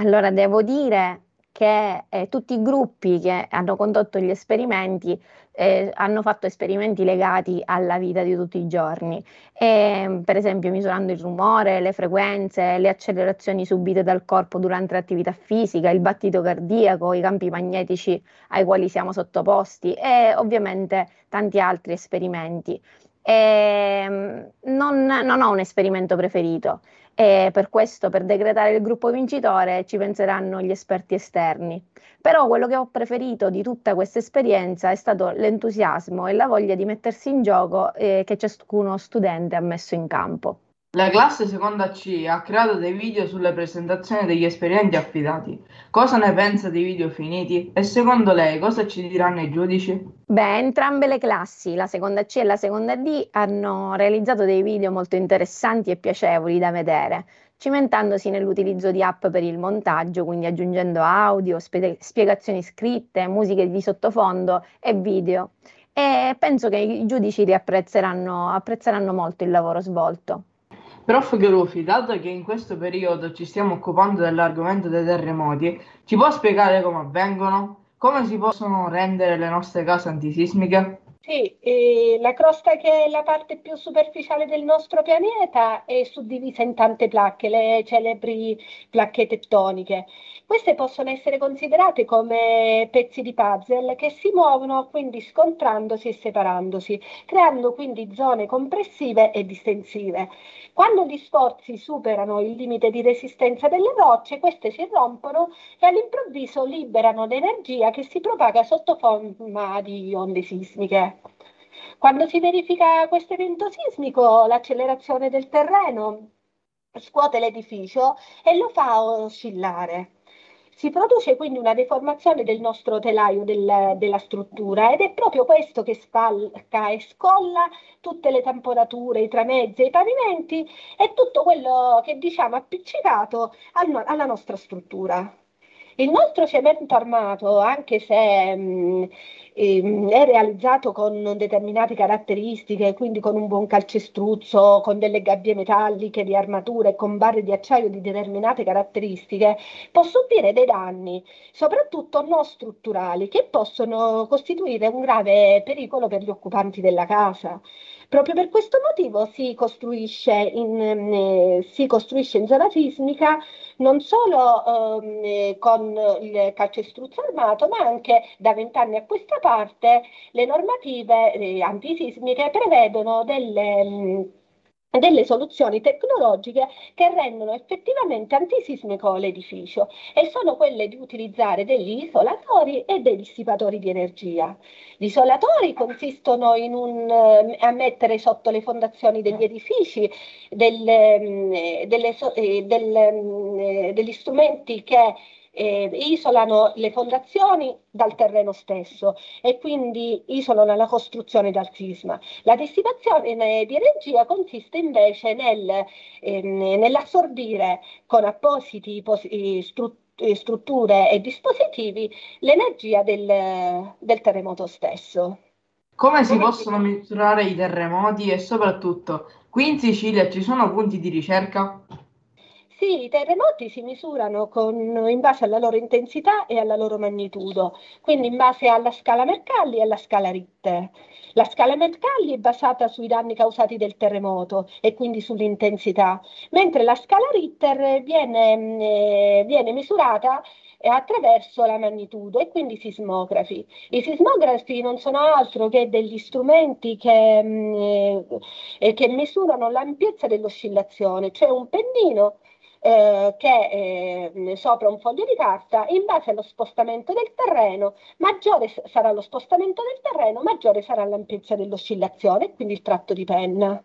Allora, devo dire che eh, tutti i gruppi che hanno condotto gli esperimenti eh, hanno fatto esperimenti legati alla vita di tutti i giorni, e, per esempio misurando il rumore, le frequenze, le accelerazioni subite dal corpo durante l'attività fisica, il battito cardiaco, i campi magnetici ai quali siamo sottoposti e ovviamente tanti altri esperimenti. E, ehm, non, non ho un esperimento preferito e per questo, per decretare il gruppo vincitore, ci penseranno gli esperti esterni. Però quello che ho preferito di tutta questa esperienza è stato l'entusiasmo e la voglia di mettersi in gioco eh, che ciascuno studente ha messo in campo. La classe seconda C ha creato dei video sulle presentazioni degli esperimenti affidati. Cosa ne pensa dei video finiti? E secondo lei cosa ci diranno i giudici? Beh, entrambe le classi, la seconda C e la seconda D, hanno realizzato dei video molto interessanti e piacevoli da vedere, cimentandosi nell'utilizzo di app per il montaggio, quindi aggiungendo audio, spie- spiegazioni scritte, musiche di sottofondo e video. E penso che i giudici apprezzeranno molto il lavoro svolto. Prof. Garufi, dato che in questo periodo ci stiamo occupando dell'argomento dei terremoti, ci può spiegare come avvengono? Come si possono rendere le nostre case antisismiche? Sì, eh, la crosta che è la parte più superficiale del nostro pianeta è suddivisa in tante placche, le celebri placche tettoniche. Queste possono essere considerate come pezzi di puzzle che si muovono quindi scontrandosi e separandosi, creando quindi zone compressive e distensive. Quando gli sforzi superano il limite di resistenza delle rocce, queste si rompono e all'improvviso liberano l'energia che si propaga sotto forma di onde sismiche. Quando si verifica questo evento sismico, l'accelerazione del terreno scuote l'edificio e lo fa oscillare. Si produce quindi una deformazione del nostro telaio del, della struttura ed è proprio questo che spalca e scolla tutte le tamponature, i tramezzi, i pavimenti e tutto quello che diciamo appiccicato al, alla nostra struttura. Il nostro cemento armato, anche se mh, mm, è realizzato con determinate caratteristiche, quindi con un buon calcestruzzo, con delle gabbie metalliche di armatura e con barre di acciaio di determinate caratteristiche, può subire dei danni, soprattutto non strutturali, che possono costituire un grave pericolo per gli occupanti della casa. Proprio per questo motivo si costruisce in, eh, si costruisce in zona sismica non solo eh, con il calcestruzzo armato, ma anche da vent'anni a questa parte le normative eh, antisismiche prevedono delle mh, delle soluzioni tecnologiche che rendono effettivamente antisismico l'edificio e sono quelle di utilizzare degli isolatori e degli dissipatori di energia. Gli isolatori consistono in un, eh, a mettere sotto le fondazioni degli edifici delle, mm, delle, eh, delle, mm, eh, degli strumenti che eh, isolano le fondazioni dal terreno stesso e quindi isolano la costruzione dal sisma. La dissipazione di energia consiste invece nel, ehm, nell'assorbire con appositi posi- stru- strutture e dispositivi l'energia del, del terremoto stesso. Come si possono misurare i terremoti e soprattutto qui in Sicilia ci sono punti di ricerca? Sì, i terremoti si misurano con, in base alla loro intensità e alla loro magnitudo, quindi in base alla scala Mercalli e alla scala Richter. La scala Mercalli è basata sui danni causati dal terremoto e quindi sull'intensità, mentre la scala Richter viene, eh, viene misurata attraverso la magnitudo e quindi i sismografi. I sismografi non sono altro che degli strumenti che, mh, eh, che misurano l'ampiezza dell'oscillazione, cioè un pennino eh, che eh, sopra un foglio di carta, in base allo spostamento del terreno, maggiore sarà lo spostamento del terreno, maggiore sarà l'ampiezza dell'oscillazione, quindi il tratto di penna.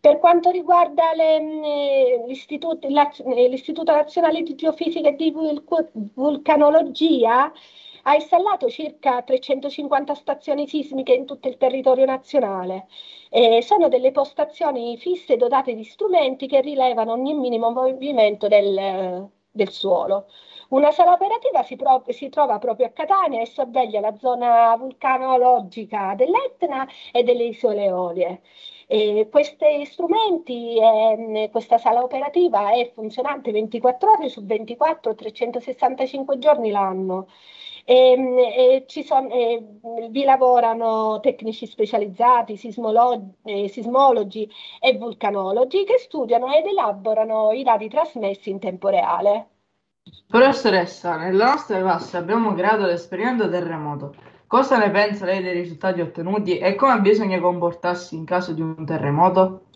Per quanto riguarda le, eh, l'Istituto, l'Istituto Nazionale di Geofisica e di Vulcanologia, ha installato circa 350 stazioni sismiche in tutto il territorio nazionale. Eh, sono delle postazioni fisse dotate di strumenti che rilevano ogni minimo movimento del, del suolo. Una sala operativa si, pro- si, trova proprio a Catania e sorveglia la zona vulcanologica dell'Etna e delle isole Eolie. E questi strumenti, eh, questa sala operativa è funzionante 24 ore su 24, 365 giorni l'anno. E, e son, e, vi lavorano tecnici specializzati, sismolo- sismologi e vulcanologi che studiano ed elaborano i dati trasmessi in tempo reale. Professoressa, nella nostra classe abbiamo creato l'esperimento terremoto. Cosa ne pensa lei dei risultati ottenuti e come bisogna comportarsi in caso di un terremoto?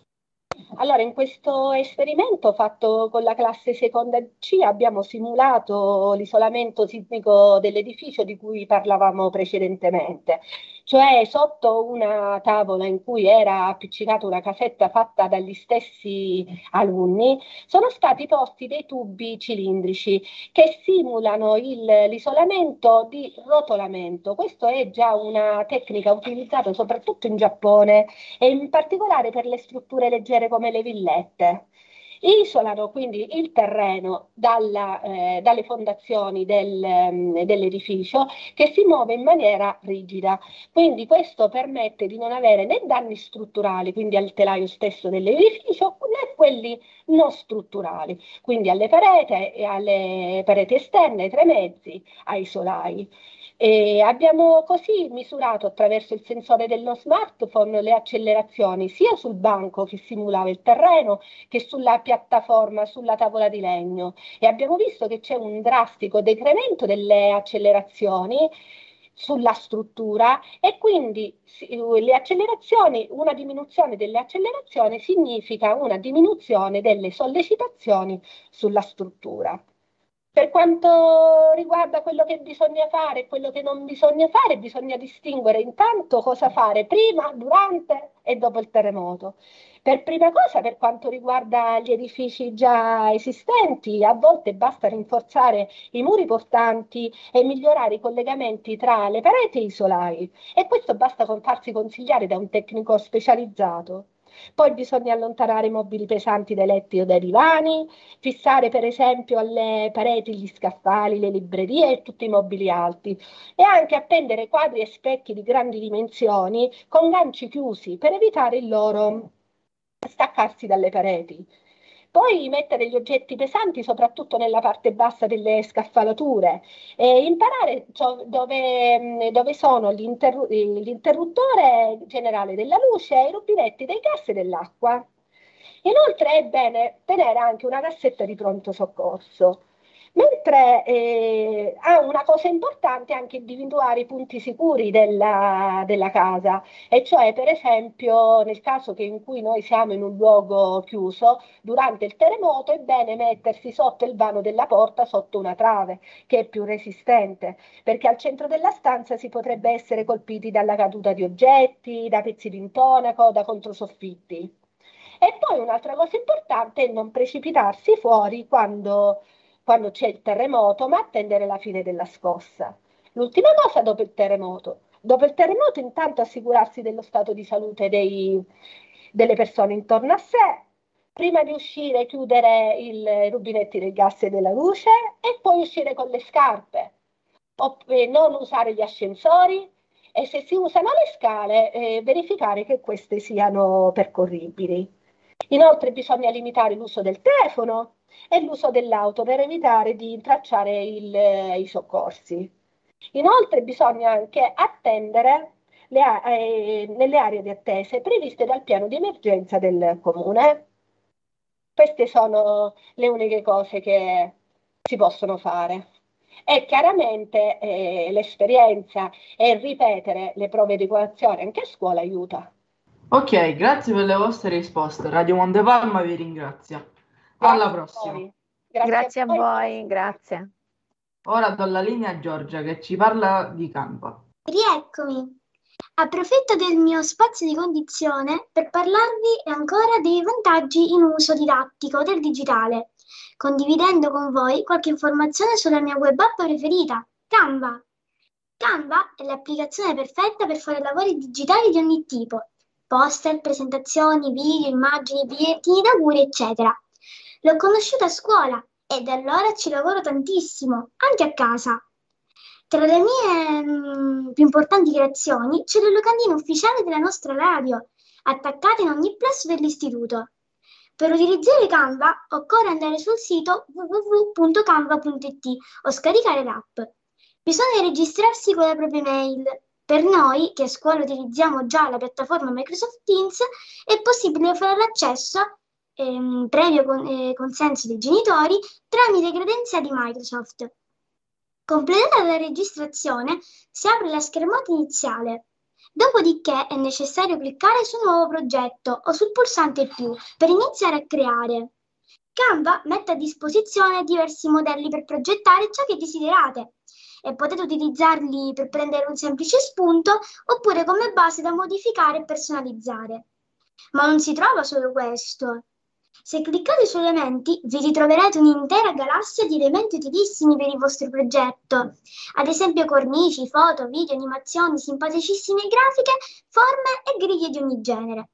Allora, in questo esperimento fatto con la classe seconda C abbiamo simulato l'isolamento sismico dell'edificio di cui parlavamo precedentemente, cioè sotto una tavola in cui era appiccinata una casetta fatta dagli stessi alunni, sono stati posti dei tubi cilindrici che simulano il, l'isolamento di rotolamento. Questa è già una tecnica utilizzata soprattutto in Giappone e in particolare per le strutture leggere come le villette isolano quindi il terreno dalla, eh, dalle fondazioni del, um, dell'edificio che si muove in maniera rigida. Quindi questo permette di non avere né danni strutturali, quindi al telaio stesso dell'edificio, né quelli non strutturali, quindi alle pareti, alle pareti esterne, ai tre mezzi, ai solai. E abbiamo così misurato attraverso il sensore dello smartphone le accelerazioni sia sul banco che simulava il terreno che sulla piattaforma, sulla tavola di legno e abbiamo visto che c'è un drastico decremento delle accelerazioni sulla struttura e quindi le accelerazioni, una diminuzione delle accelerazioni significa una diminuzione delle sollecitazioni sulla struttura. Per quanto riguarda quello che bisogna fare e quello che non bisogna fare, bisogna distinguere intanto cosa fare prima, durante e dopo il terremoto. Per prima cosa, per quanto riguarda gli edifici già esistenti, a volte basta rinforzare i muri portanti e migliorare i collegamenti tra le pareti e i solai. E questo basta con farsi consigliare da un tecnico specializzato. Poi bisogna allontanare i mobili pesanti dai letti o dai divani, fissare per esempio alle pareti gli scaffali, le librerie e tutti i mobili alti e anche appendere quadri e specchi di grandi dimensioni con ganci chiusi per evitare il loro staccarsi dalle pareti. Poi mettere gli oggetti pesanti soprattutto nella parte bassa delle scaffalature e imparare ciò, dove, dove, sono l'interru- l'interruttore generale della luce i rubinetti dei gas e dell'acqua. Inoltre è bene tenere anche una cassetta di pronto soccorso Mentre eh, ha una cosa importante anche individuare i punti sicuri della, della, casa, e cioè per esempio nel caso in cui noi siamo in un luogo chiuso, durante il terremoto è bene mettersi sotto il vano della porta, sotto una trave, che è più resistente, perché al centro della stanza si potrebbe essere colpiti dalla caduta di oggetti, da pezzi di intonaco, da controsoffitti. E poi un'altra cosa importante è non precipitarsi fuori quando quando c'è il terremoto, ma attendere la fine della scossa. L'ultima cosa dopo il terremoto. Dopo il terremoto intanto assicurarsi dello stato di salute dei, delle persone intorno a sé, prima di uscire chiudere i rubinetti del gas e della luce e poi uscire con le scarpe, o, eh, non usare gli ascensori e se si usano le scale eh, verificare che queste siano percorribili. Inoltre bisogna limitare l'uso del telefono e l'uso dell'auto per evitare di intracciare il, i soccorsi. Inoltre bisogna anche attendere le, eh, nelle aree di attese previste dal piano di emergenza del comune. Queste sono le uniche cose che si possono fare. E chiaramente eh, l'esperienza e ripetere le prove di equazione anche a scuola aiuta. Ok, grazie per le vostre risposte. Radio Montepalma vi ringrazia. Alla prossima. Grazie, grazie a, voi. a voi, grazie. Ora do la linea a Giorgia che ci parla di Canva. Rieccomi. Approfitto del mio spazio di condizione per parlarvi ancora dei vantaggi in uso didattico del digitale, condividendo con voi qualche informazione sulla mia web app preferita, Canva. Canva è l'applicazione perfetta per fare lavori digitali di ogni tipo, poster, presentazioni, video, immagini, bigliettini d'auguri, eccetera. L'ho conosciuta a scuola e da allora ci lavoro tantissimo, anche a casa. Tra le mie mh, più importanti creazioni c'è la locandina ufficiale della nostra radio, attaccata in ogni plesso dell'istituto. Per utilizzare Canva occorre andare sul sito www.canva.it o scaricare l'app. Bisogna registrarsi con la propria mail. Per noi, che a scuola utilizziamo già la piattaforma Microsoft Teams, è possibile fare l'accesso, ehm, previo con, eh, consenso dei genitori, tramite credenziali Microsoft. Completata la registrazione, si apre la schermata iniziale. Dopodiché è necessario cliccare su Nuovo progetto o sul pulsante più per iniziare a creare. Canva mette a disposizione diversi modelli per progettare ciò che desiderate e potete utilizzarli per prendere un semplice spunto oppure come base da modificare e personalizzare. Ma non si trova solo questo. Se cliccate su elementi vi ritroverete un'intera galassia di elementi utilissimi per il vostro progetto, ad esempio cornici, foto, video, animazioni, simpaticissime grafiche, forme e griglie di ogni genere.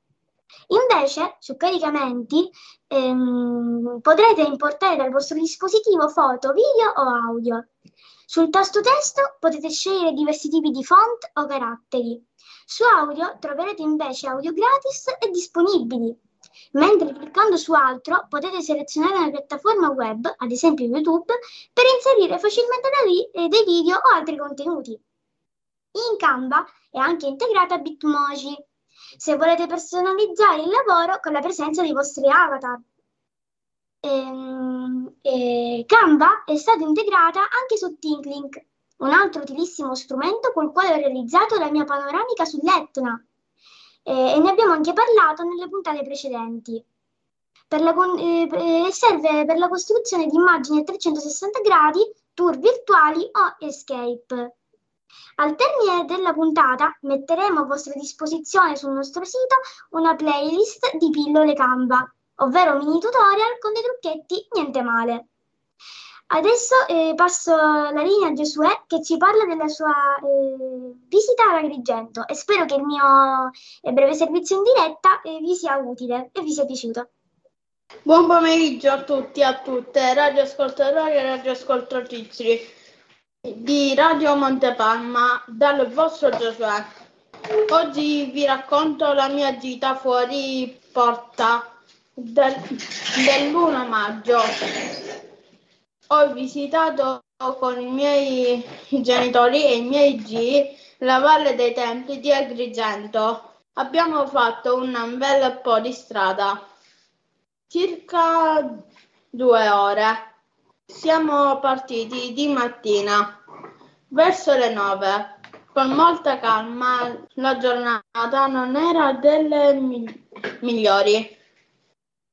Invece, su caricamenti, ehm, potrete importare dal vostro dispositivo foto, video o audio. Sul tasto testo potete scegliere diversi tipi di font o caratteri. Su audio troverete invece audio gratis e disponibili mentre cliccando su altro potete selezionare una piattaforma web, ad esempio YouTube, per inserire facilmente dei video o altri contenuti. In Canva è anche integrata Bitmoji, se volete personalizzare il lavoro con la presenza dei vostri avatar. Ehm, e Canva è stata integrata anche su ThinkLink, un altro utilissimo strumento col quale ho realizzato la mia panoramica sull'Etna eh, e ne abbiamo anche parlato nelle puntate precedenti. Per la, eh, serve per la costruzione di immagini a 360 gradi, tour virtuali o escape. Al termine della puntata metteremo a vostra disposizione sul nostro sito una playlist di pillole Canva, ovvero mini tutorial con dei trucchetti niente male. Adesso eh, passo la linea a Giosuè che ci parla della sua eh, visita ad Agrigento e spero che il mio eh, breve servizio in diretta eh, vi sia utile e vi sia piaciuto. Buon pomeriggio a tutti e a tutte, radioascoltatori e radioascoltatrici di Radio Montepalma dal vostro Giosuè. Oggi vi racconto la mia gita fuori porta del, dell'1 maggio ho visitato con i miei genitori e i miei zii la Valle dei Templi di Agrigento. Abbiamo fatto un bel po' di strada, circa due ore. Siamo partiti di mattina, verso le nove. Con molta calma, la giornata non era delle migliori.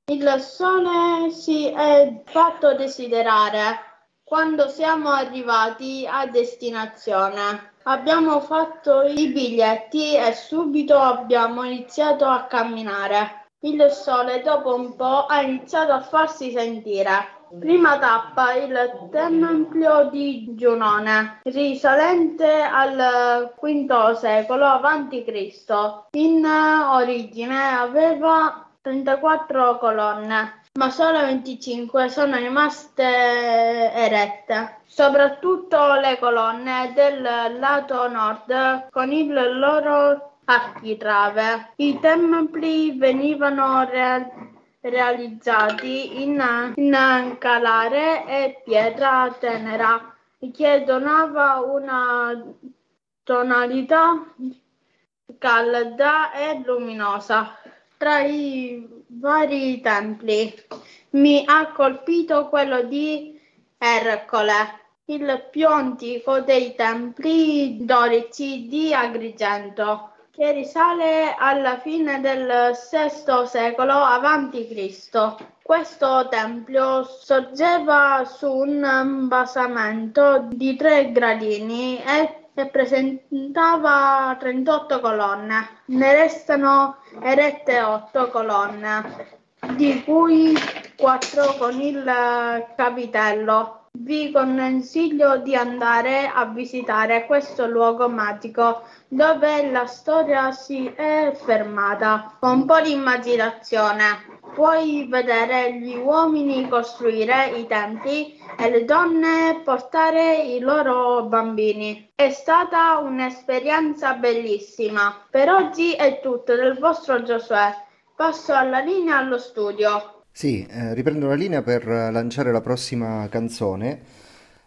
Il sole si è fatto desiderare quando siamo arrivati a destinazione. Abbiamo fatto i biglietti e subito abbiamo iniziato a camminare. Il sole dopo un po' ha iniziato a farsi sentire. Prima tappa il Tempio di Giunone, risalente al V secolo a.C. In origine aveva 34 colonne, ma solo 25 sono rimaste erette, soprattutto le colonne del lato nord con il loro architrave. I templi venivano re- realizzati in, in calare e pietra tenera che donava una tonalità calda e luminosa tra i vari templi. Mi ha colpito quello di Ercole, il più antico dei templi dorici di Agrigento, che risale alla fine del VI secolo a.C. Questo tempio sorgeva su un basamento di tre gradini e e presentava 38 colonne. Ne restano erette 8 colonne, di cui 4 con il capitello. Vi consiglio di andare a visitare questo luogo magico dove la storia si è fermata. Con un po' di immaginazione puoi vedere gli uomini costruire i templi e le donne portare i loro bambini. È stata un'esperienza bellissima. Per oggi è tutto del vostro Giosuè. Passo alla linea allo studio. Sì, eh, riprendo la linea per lanciare la prossima canzone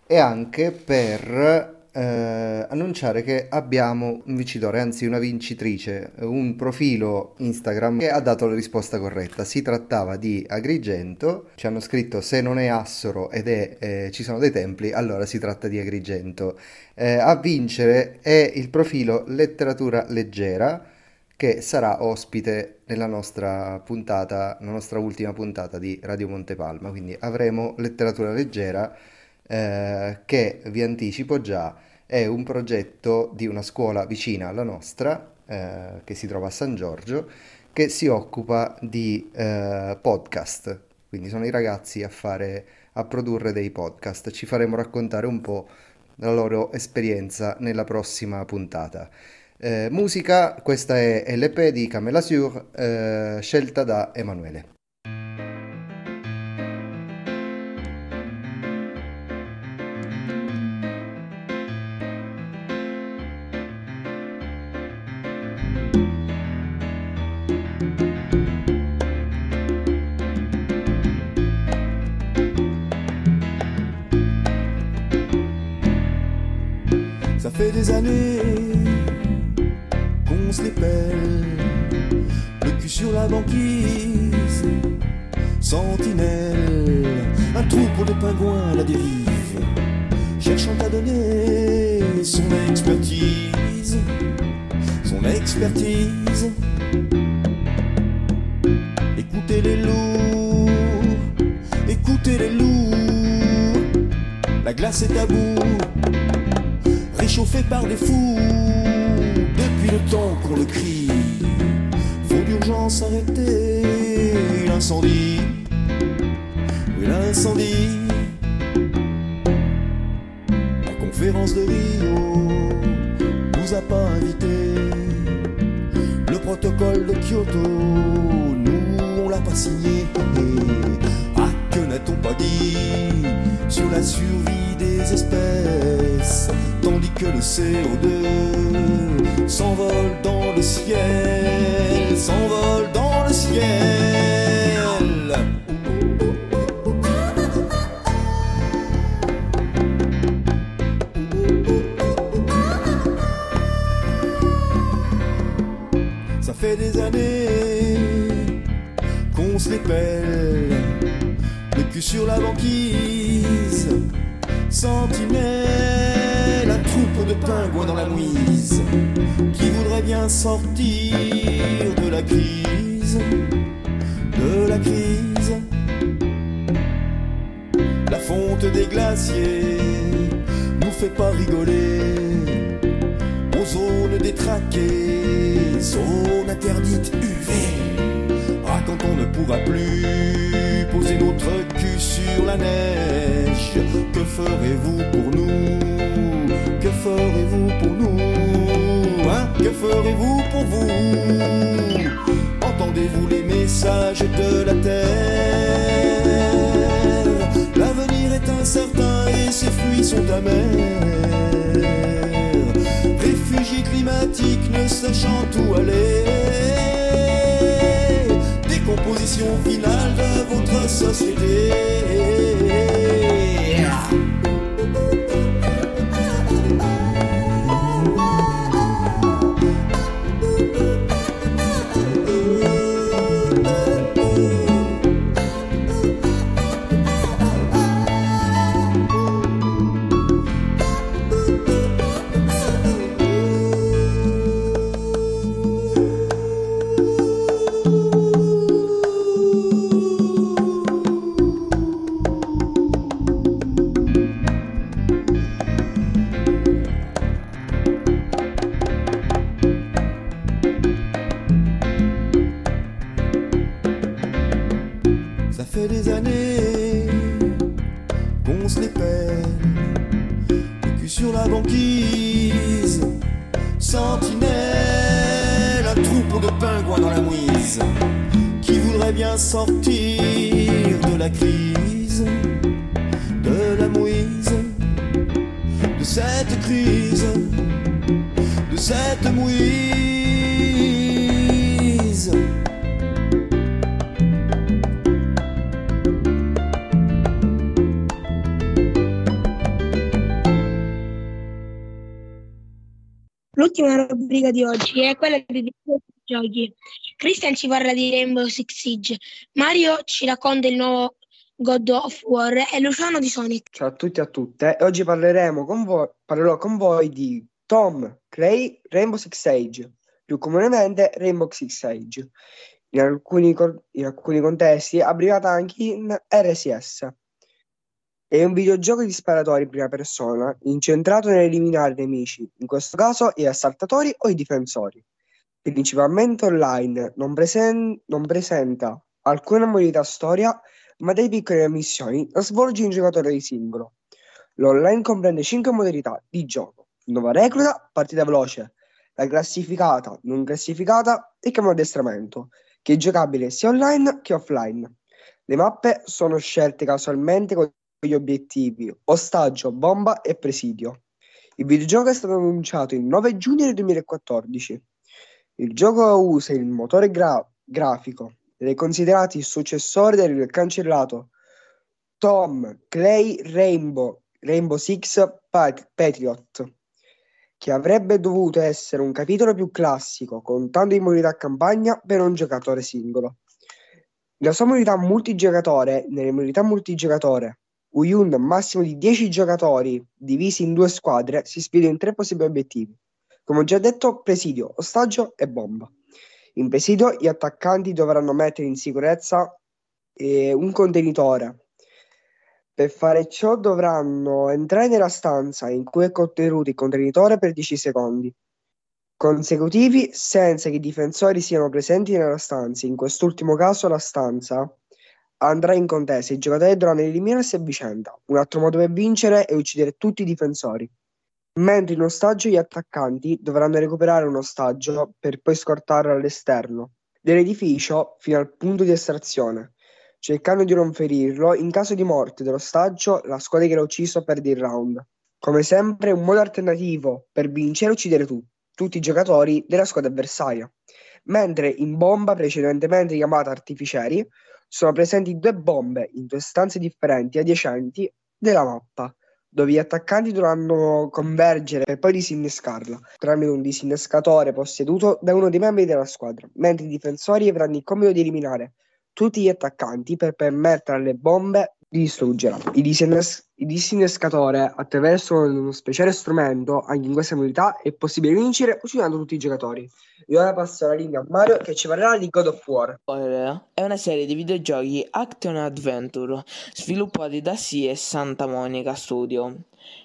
e anche per eh, annunciare che abbiamo un vincitore, anzi una vincitrice, un profilo Instagram che ha dato la risposta corretta. Si trattava di Agrigento, ci hanno scritto se non è Assoro ed è, eh, ci sono dei templi, allora si tratta di Agrigento. Eh, a vincere è il profilo Letteratura Leggera che sarà ospite nella nostra puntata, la nostra ultima puntata di Radio Montepalma. Quindi avremo letteratura leggera eh, che vi anticipo già è un progetto di una scuola vicina alla nostra, eh, che si trova a San Giorgio, che si occupa di eh, podcast. Quindi sono i ragazzi a, fare, a produrre dei podcast. Ci faremo raccontare un po' la loro esperienza nella prossima puntata. Eh, musica, questa è LP di Camela Sur, eh, scelta da Emanuele. Des années qu'on se les le cul sur la banquise, sentinelle, un troupeau de pingouins à la dérive, cherchant à donner son expertise, son expertise. Écoutez les loups, écoutez les loups, la glace est à bout chauffé par des fous depuis le temps qu'on le crie. Faut d'urgence arrêter l'incendie. Oui, l'incendie. La conférence de Rio nous a pas invités. Le protocole de Kyoto, nous on l'a pas signé. Ah, que n'a-t-on pas dit sur la survie des espèces? Le CO2 s'envole dans le ciel, s'envole dans le ciel. Ça fait des années qu'on se répèle, le cul sur la banquise, sentinelle de pingouins dans la mouise qui voudrait bien sortir de la crise, de la crise? La fonte des glaciers nous fait pas rigoler. Aux zones détraquées, zone interdite UV. Ah, quand on ne pourra plus poser notre cul sur la neige, que ferez-vous pour nous? Que ferez-vous pour nous hein? Que ferez-vous pour vous? Entendez-vous les messages de la terre? L'avenir est incertain et ses fruits sont amers. Réfugiés climatiques ne sachant où aller. Décomposition finale de votre société. Rubrica di oggi è quella dei giochi. Christian ci parla di Rainbow Six Siege, Mario ci racconta il nuovo God of War e Luciano di Sonic. Ciao a tutti e a tutte. Oggi parleremo con voi, parlerò con voi di Tom Clay Rainbow Six Siege, più comunemente Rainbow Six Siege. In alcuni, in alcuni contesti abbreviata anche in RSS. È un videogioco di sparatori in prima persona, incentrato nell'eliminare nemici, in questo caso gli assaltatori o i difensori. Principalmente online, non, presen- non presenta alcuna modalità storia, ma delle piccole missioni da svolgere in giocatore di singolo. L'online comprende 5 modalità di gioco: nuova recluta, partita veloce, la classificata, non classificata e chiamo addestramento, che è giocabile sia online che offline. Le mappe sono scelte casualmente con gli obiettivi ostaggio, bomba e presidio. Il videogioco è stato annunciato il 9 giugno del 2014. Il gioco usa il motore gra- grafico ed è considerato il successore del cancellato Tom Clay Rainbow, Rainbow Six Pat- Patriot, che avrebbe dovuto essere un capitolo più classico, contando in modalità campagna per un giocatore singolo. La sua modalità multigiocatore, nelle modalità multigiocatore un massimo di 10 giocatori divisi in due squadre si sfidano in tre possibili obiettivi. Come ho già detto, presidio, ostaggio e bomba. In presidio gli attaccanti dovranno mettere in sicurezza eh, un contenitore. Per fare ciò dovranno entrare nella stanza in cui è contenuto il contenitore per 10 secondi consecutivi senza che i difensori siano presenti nella stanza. In quest'ultimo caso la stanza andrà in contesa. I giocatori dovranno eliminarsi a vicenda. Un altro modo per vincere è uccidere tutti i difensori. Mentre in ostaggio gli attaccanti dovranno recuperare un ostaggio per poi scortarlo all'esterno dell'edificio fino al punto di estrazione, cercando di non ferirlo. In caso di morte dell'ostaggio, la squadra che l'ha ucciso perde il round. Come sempre, un modo alternativo per vincere è uccidere tu, tutti i giocatori della squadra avversaria. Mentre in bomba, precedentemente chiamata artificieri, sono presenti due bombe in due stanze differenti adiacenti della mappa, dove gli attaccanti dovranno convergere per poi disinnescarla tramite un disinnescatore posseduto da uno dei membri della squadra, mentre i difensori avranno il compito di eliminare tutti gli attaccanti per permettere alle bombe di distruggerla. Il, disinnes- il disinnescatore, attraverso uno speciale strumento, anche in questa modalità, è possibile vincere uccidendo tutti i giocatori. E ora passo la linea a Mario che ci parlerà di God of War. È una serie di videogiochi Action Adventure sviluppati da SIE Santa Monica Studio.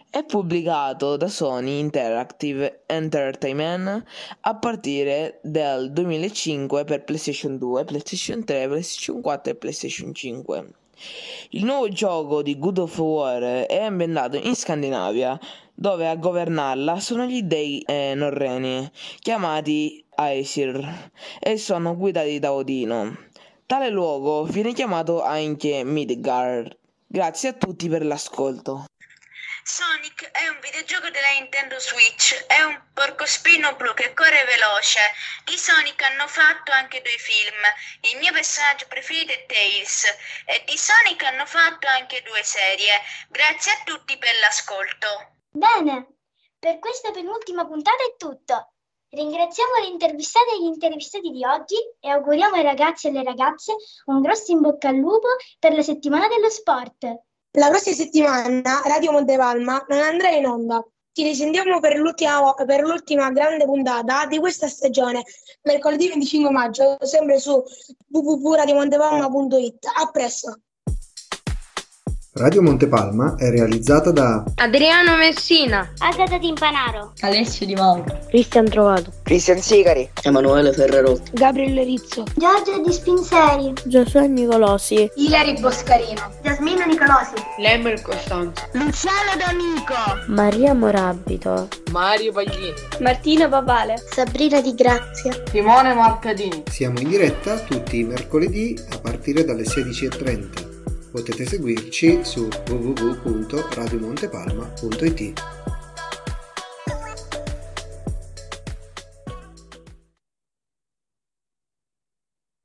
È pubblicato da Sony Interactive Entertainment a partire dal 2005 per PlayStation 2, PlayStation 3, PlayStation 4 e PlayStation 5. Il nuovo gioco di God of War è ambientato in Scandinavia, dove a governarla sono gli dei eh, norreni, chiamati Aesir, e sono guidati da Odino. Tale luogo viene chiamato anche Midgard. Grazie a tutti per l'ascolto. Sonic è un videogioco della Nintendo Switch, è un porcospino blu che corre veloce. Di Sonic hanno fatto anche due film. Il mio personaggio preferito è Tails e di Sonic hanno fatto anche due serie. Grazie a tutti per l'ascolto. Bene, per questa penultima puntata è tutto. Ringraziamo le intervistate e gli intervistati di oggi e auguriamo ai ragazzi e alle ragazze un grosso in bocca al lupo per la settimana dello sport. La prossima settimana Radio Montepalma non andrà in onda. Ci risentiamo per l'ultima, per l'ultima grande puntata di questa stagione, mercoledì 25 maggio, sempre su www.radiomontepalma.it. A presto! Radio Montepalma è realizzata da Adriano Messina, Agata Timpanaro, Alessio Di Mauro, Cristian Trovato, Cristian Sigari, Emanuele Ferrarotti, Gabriele Rizzo, Giorgio Di Spinseri, Giosuè Nicolosi, Ilari Boscarino, Giasmina Nicolosi, Lemmer Costanzo, Luciano D'Amico, Maria Morabito, Mario Paglini, Martina Papale, Sabrina Di Grazia, Simone Marcadini. Siamo in diretta tutti i mercoledì a partire dalle 16.30. Potete seguirci su www.radiomontepalma.it.